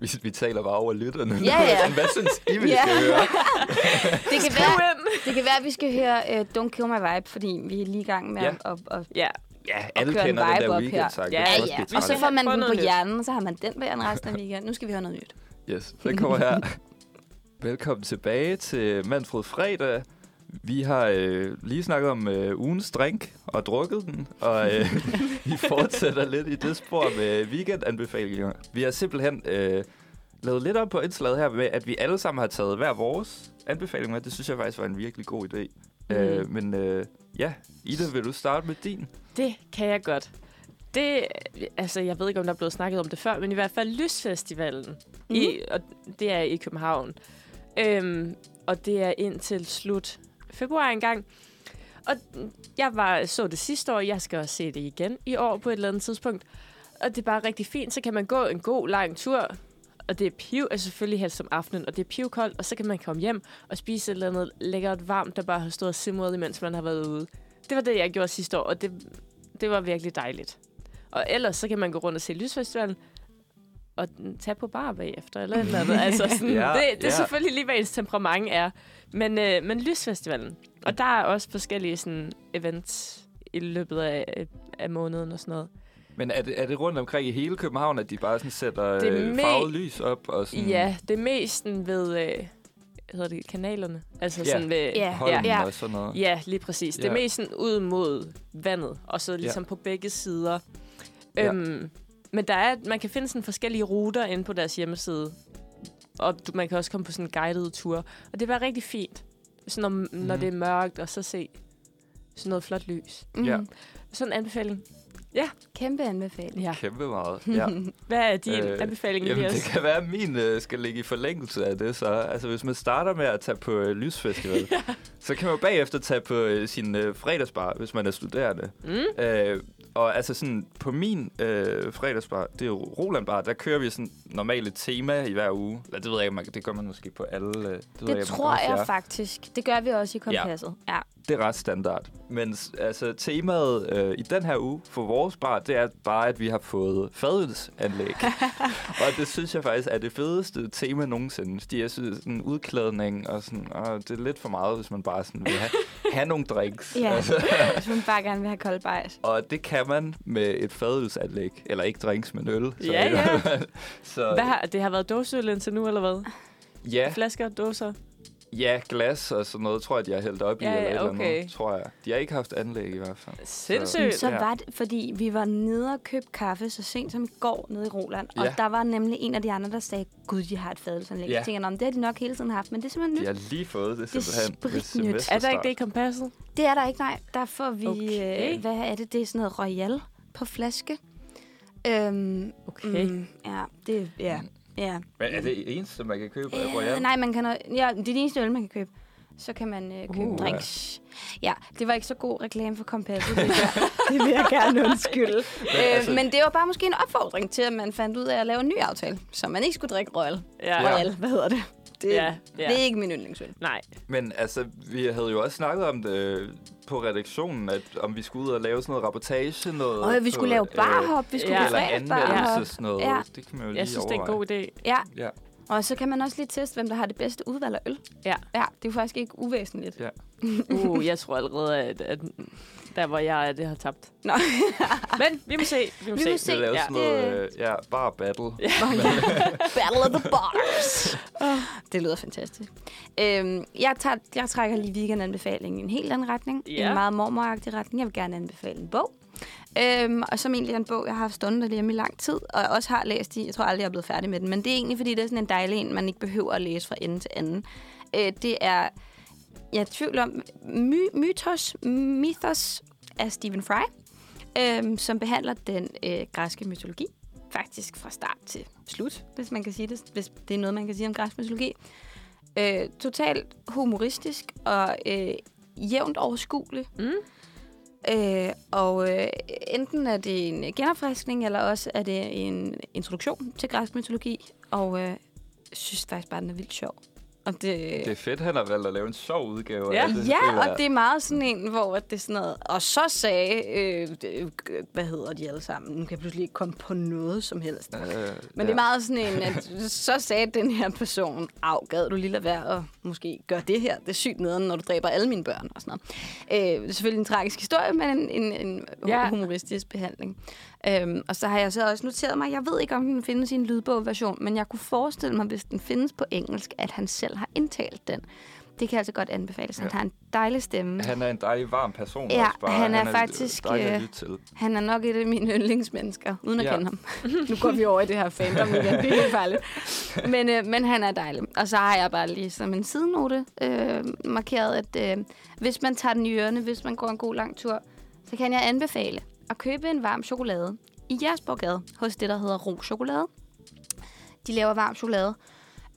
vi, vi taler bare over lytterne. Ja, ja. Hvad synes I, vi Ja. skal høre? Det kan være, det kan være, at vi skal høre uh, Don't Kill My Vibe, fordi vi er lige i gang med Ja. at, at, at Ja, Ja, alle køre en kender den der op her. Weekend-sang. Ja, Det Ja, ja. Og så får man den på nyt. hjernen, så har man den på hjernen resten af weekenden. Nu skal vi høre noget nyt. Yes, den kommer her. Velkommen tilbage til Manfred Fredag. Vi har øh, lige snakket om øh, ugens drink og drukket den, og øh, vi fortsætter lidt i det spor med weekendanbefalinger. Vi har simpelthen øh, lavet lidt op på indslaget her med, at vi alle sammen har taget hver vores anbefaling med. Det synes jeg faktisk var en virkelig god idé. Mm. Øh, men øh, ja, Ida, vil du starte med din? det kan jeg godt. Det, altså, jeg ved ikke, om der er blevet snakket om det før, men i hvert fald Lysfestivalen. Mm. I, og det er i København. Øhm, og det er indtil slut februar engang. Og jeg var, så det sidste år, jeg skal også se det igen i år på et eller andet tidspunkt. Og det er bare rigtig fint, så kan man gå en god, lang tur. Og det er piv, altså selvfølgelig helst om aftenen, og det er pivkoldt, og så kan man komme hjem og spise et eller andet lækkert varmt, der bare har stået og simret, imens man har været ude. Det var det, jeg gjorde sidste år, og det, det var virkelig dejligt. Og ellers så kan man gå rundt og se Lysfestivalen, og tage på bar bagefter, eller et eller andet. altså, sådan, Ja, det, det er ja. selvfølgelig lige, hvad ens temperament er. Men, øh, men Lysfestivalen, og der er også forskellige sådan, events i løbet af, af måneden og sådan noget. Men er det, er det rundt omkring i hele København, at de bare sådan sætter Det øh, me- farvet lys op? Og sådan Ja, det er mest sådan ved, øh, hedder det kanalerne? Altså Ja. sådan ved, Ja. Ja. og sådan noget? Ja, lige præcis. Det er Ja. mest sådan ud mod vandet, og så ligesom på begge sider. Ja. Øhm, men der er, man kan finde sådan forskellige ruter inde på deres hjemmeside. Og du, man kan også komme på sådan en guided tur. Og det er bare rigtig fint, sådan når, mm. når det er mørkt, og så se sådan noget flot lys. Mm. Ja. Sådan en anbefaling. Kæmpe anbefaling. Ja. Kæmpe meget, ja. Hvad er din Øh, anbefaling, Jamen, det kan være, at min øh, skal ligge i forlængelse af det. Så altså, hvis man starter med at tage på øh, Lysfestival, ja. så kan man jo bagefter tage på øh, sin øh, fredagsbar, hvis man er studerende. Mm? Øh, og altså sådan, på min øh, fredagsbar, det er jo Roland Bar, der kører vi sådan normalt et tema i hver uge. Eller det ved jeg ikke, man, det gør man måske på alle. øh, Det, ved Det, jeg, tror jeg er. faktisk. Det gør vi også i kompasset. Ja. ja. Det er ret standard. Men altså, temaet øh, i den her uge for vores bar, det er bare, at vi har fået fadølsanlæg. og det synes jeg faktisk er det fedeste tema nogensinde. Jeg synes, sådan udklædning og sådan, og det er lidt for meget, hvis man bare sådan vil have, have nogle drinks. Ja. Altså, Hvis man bare gerne vil have kold bajs. og det kan man med et fadølsanlæg. Eller ikke drinks, men øl. Så, Ja, ja. så Hvad har, det har været dåseøl indtil nu, eller hvad? ja, Flasker, dåser? Ja, glas og sådan noget, tror jeg, de har hældt op i. Ja, eller ja, et eller okay. andet, tror jeg. De har ikke haft anlæg i hvert fald. Sindssygt. Så Ja. var det, fordi vi var nede og købte kaffe så sent som i går nede i Roland. Og Ja. der var nemlig en af de andre, der sagde, gud, de har et fadelsanlæg. Ja. Jeg tænker, "Nå, men det har de nok hele tiden haft, men det er simpelthen De nyt. har lige fået det Det er simpelthen. spritnyt. Er der ikke det i kompasset? Det er der ikke, nej. Der får vi, Okay. øh, hvad er det, det er sådan noget Royal på flaske. Øhm, Okay. Mm, ja, det, ja, ja. Men er det eneste, man kan købe Øh, Royal? nej, man kan, ja, det er det eneste øl, man kan købe. Så kan man øh, købe Uh. drinks. Ja, det var ikke så god reklame for kompasset. Det, det vil jeg gerne undskylde. øh, altså- men det var bare måske en opfordring til, at man fandt ud af at lave en ny aftale, så man ikke skulle drikke Royal. Ja. Royal, hvad hedder det? Det, Ja, ja. det er ikke min yndlingsøl. Nej. Men altså, vi havde jo også snakket om det på redaktionen, at om vi skulle ud og lave sådan noget rapportage, noget Og vi skulle på, lave barhop, vi skulle ja, ja, eller lave fredagsbarhop. anmeldelse, sådan noget. Ja. Det kan man jo lige Jeg synes, det er en overveje. god idé. Ja, Ja, og så kan man også lige teste, hvem der har det bedste udvalg af øl. Ja. Ja, det er jo faktisk ikke uvæsentligt. Ja. Uh, jeg tror allerede, at, at der, hvor jeg er, det har tabt. Nå. Men vi må se. Vi må Vi se. må vi se. lavede Ja. sådan noget, øh, ja, bar battle. Ja. Battle of the Bars. det lyder fantastisk. Øhm, jeg, tager, jeg trækker lige weekendanbefalingen i en helt anden retning. Ja. En meget mormoragtig retning. Jeg vil gerne anbefale en bog. Øhm, og som egentlig er en bog, jeg har haft stående derhjemme i lang tid, og jeg også har læst i. Jeg tror aldrig, jeg er blevet færdig med den. Men det er egentlig, fordi det er sådan en dejlig en, man ikke behøver at læse fra ende til anden. Øh, det er, jeg er i tvivl om, My, Mythos, Mythos af Stephen Fry, øhm, som behandler den øh, græske mytologi. Faktisk fra start til slut, hvis man kan sige det. Hvis det er noget, man kan sige om græsk mytologi. Øh, totalt humoristisk og øh, jævnt overskuelig. Mm. Øh, og øh, enten er det en genopfriskning, eller også er det en introduktion til græsk mytologi. Og øh, synes faktisk bare, den er vildt sjov. Og det, Det er fedt, han har valgt at lave en sjov udgave Ja. af det. Ja, jeg. og det er meget sådan en, hvor at det er sådan noget... Og så sagde... Øh, hvad hedder de alle sammen? Nu kan jeg pludselig ikke komme på noget som helst. Øh, Men ja. det er meget sådan en, at så sagde den her person, af, gad du lige lade være og måske gøre det her? Det er sygt nederen, når du dræber alle mine børn og sådan noget. Øh, det er selvfølgelig en tragisk historie, men en, en, en ja. humoristisk behandling. Øhm, og så har jeg så også noteret mig, jeg ved ikke, om den findes i en lydbogversion, men jeg kunne forestille mig, hvis den findes på engelsk, at han selv har indtalt den. Det kan altså godt anbefales. Han Ja. har en dejlig stemme. Han er en dejlig varm person Ja, også bare. han er faktisk, dejlig at øh. Han er nok et af mine yndlingsmennesker, uden at Ja. kende ham. nu går vi over i det her fandom igen, det er helt farligt. Men, øh, men han er dejlig. Og så har jeg bare lige som en sidenote øh, markeret, at øh, hvis man tager den i ørene, hvis man går en god lang tur, så kan jeg anbefale at købe en varm chokolade i Jersborgade hos det, der hedder Ro Chokolade. De laver varm chokolade.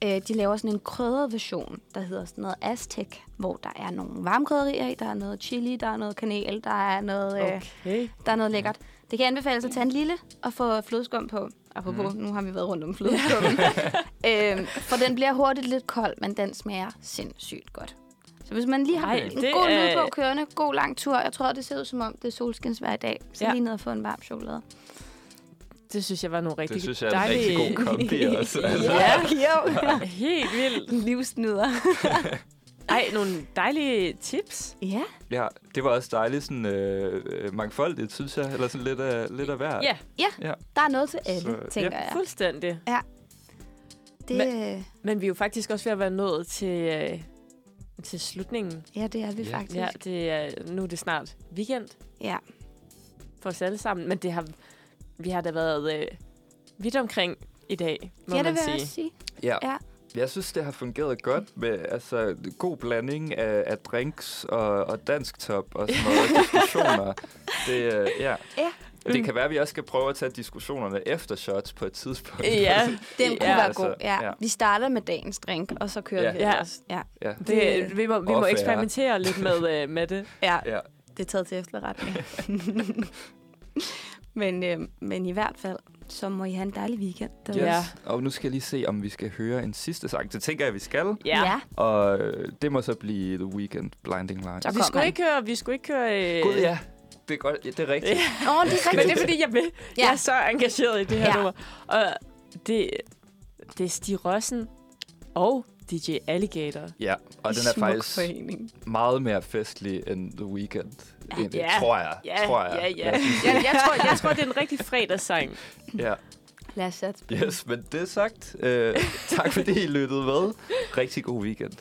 Øh, de laver sådan en krydret version, der hedder sådan noget Aztec, hvor der er nogle varmkrydderier i. Der er noget chili, der er noget kanel, der er noget... Øh, Okay. der er noget lækkert. Det kan anbefales at tage en lille og få flødeskum på. Apropos, mm. nu har vi været rundt om flødeskummen. øhm, for den bliver hurtigt lidt kold, men den smager sindssygt godt. Så hvis man lige har Ej, en det god er- lydbog kørende, god lang tur, jeg tror, det ser ud som om, det er solskinsvejr i dag, så Ja. ja. lige ned og få en varm chokolade. Det synes jeg var nogle rigtig Det synes jeg er en dejlige... rigtig god kombi også. Altså. Ja, jo. Helt vildt. Livsnyder. Ej, nogle dejlige tips. ja. Ja, det var også dejligt sådan øh, øh, mangfoldigt, synes jeg. Eller sådan lidt af, lidt af hver. Ja, ja. Der er noget til alle, Så, tænker ja. jeg. fuldstændig. Det, Men- Men vi er jo faktisk også ved at være nået til, øh, til slutningen. ja, det er vi Ja. faktisk. Ja, det er, nu er det snart weekend ja. for os alle sammen. Men det har, vi har da været øh, vidt omkring i dag, må ja, man det vil sige. jeg også sige. Ja. Ja. Jeg synes, det har fungeret godt med altså, god blanding af, af drinks og, og dansk top og sådan noget diskussioner. Det, øh, ja. Ja. Det kan være, at vi også skal prøve at tage diskussionerne efter shots på et tidspunkt. Ja, Den kunne Ja, være altså, god. Ja. ja. Vi starter med dagens drink, og så kører Ja. vi Ja. ellers. Ja. ja. det, vi må, vi må eksperimentere lidt med, øh, med det. ja. ja. Det er taget til efterretning. Men, øh, men i hvert fald, så må I have en dejlig weekend. Yes. Ja. Og nu skal jeg lige se, om vi skal høre en sidste sang. Det tænker jeg, vi skal. Ja. Og øh, det må så blive The Weekend Blinding Lights. Vi skulle ikke høre... Vi skulle ikke høre... Øh, Gud, ja. Det er godt. Ja, det er rigtigt. Åh, oh, det er Men rigtigt. det er, fordi jeg, vil, Ja. jeg er så engageret i det her Ja. nummer. Og det, det er Stig Rossen og DJ Alligator. Ja, og den er faktisk forening. meget mere festlig end The Weekend. egentlig, Ja. Tror jeg. Ja, tror jeg. ja, ja. Jeg tror, jeg tror, det er en rigtig fredagssang. ja. Lad os sætte Yes, men det sagt. Øh, tak fordi I lyttede med. Rigtig god weekend.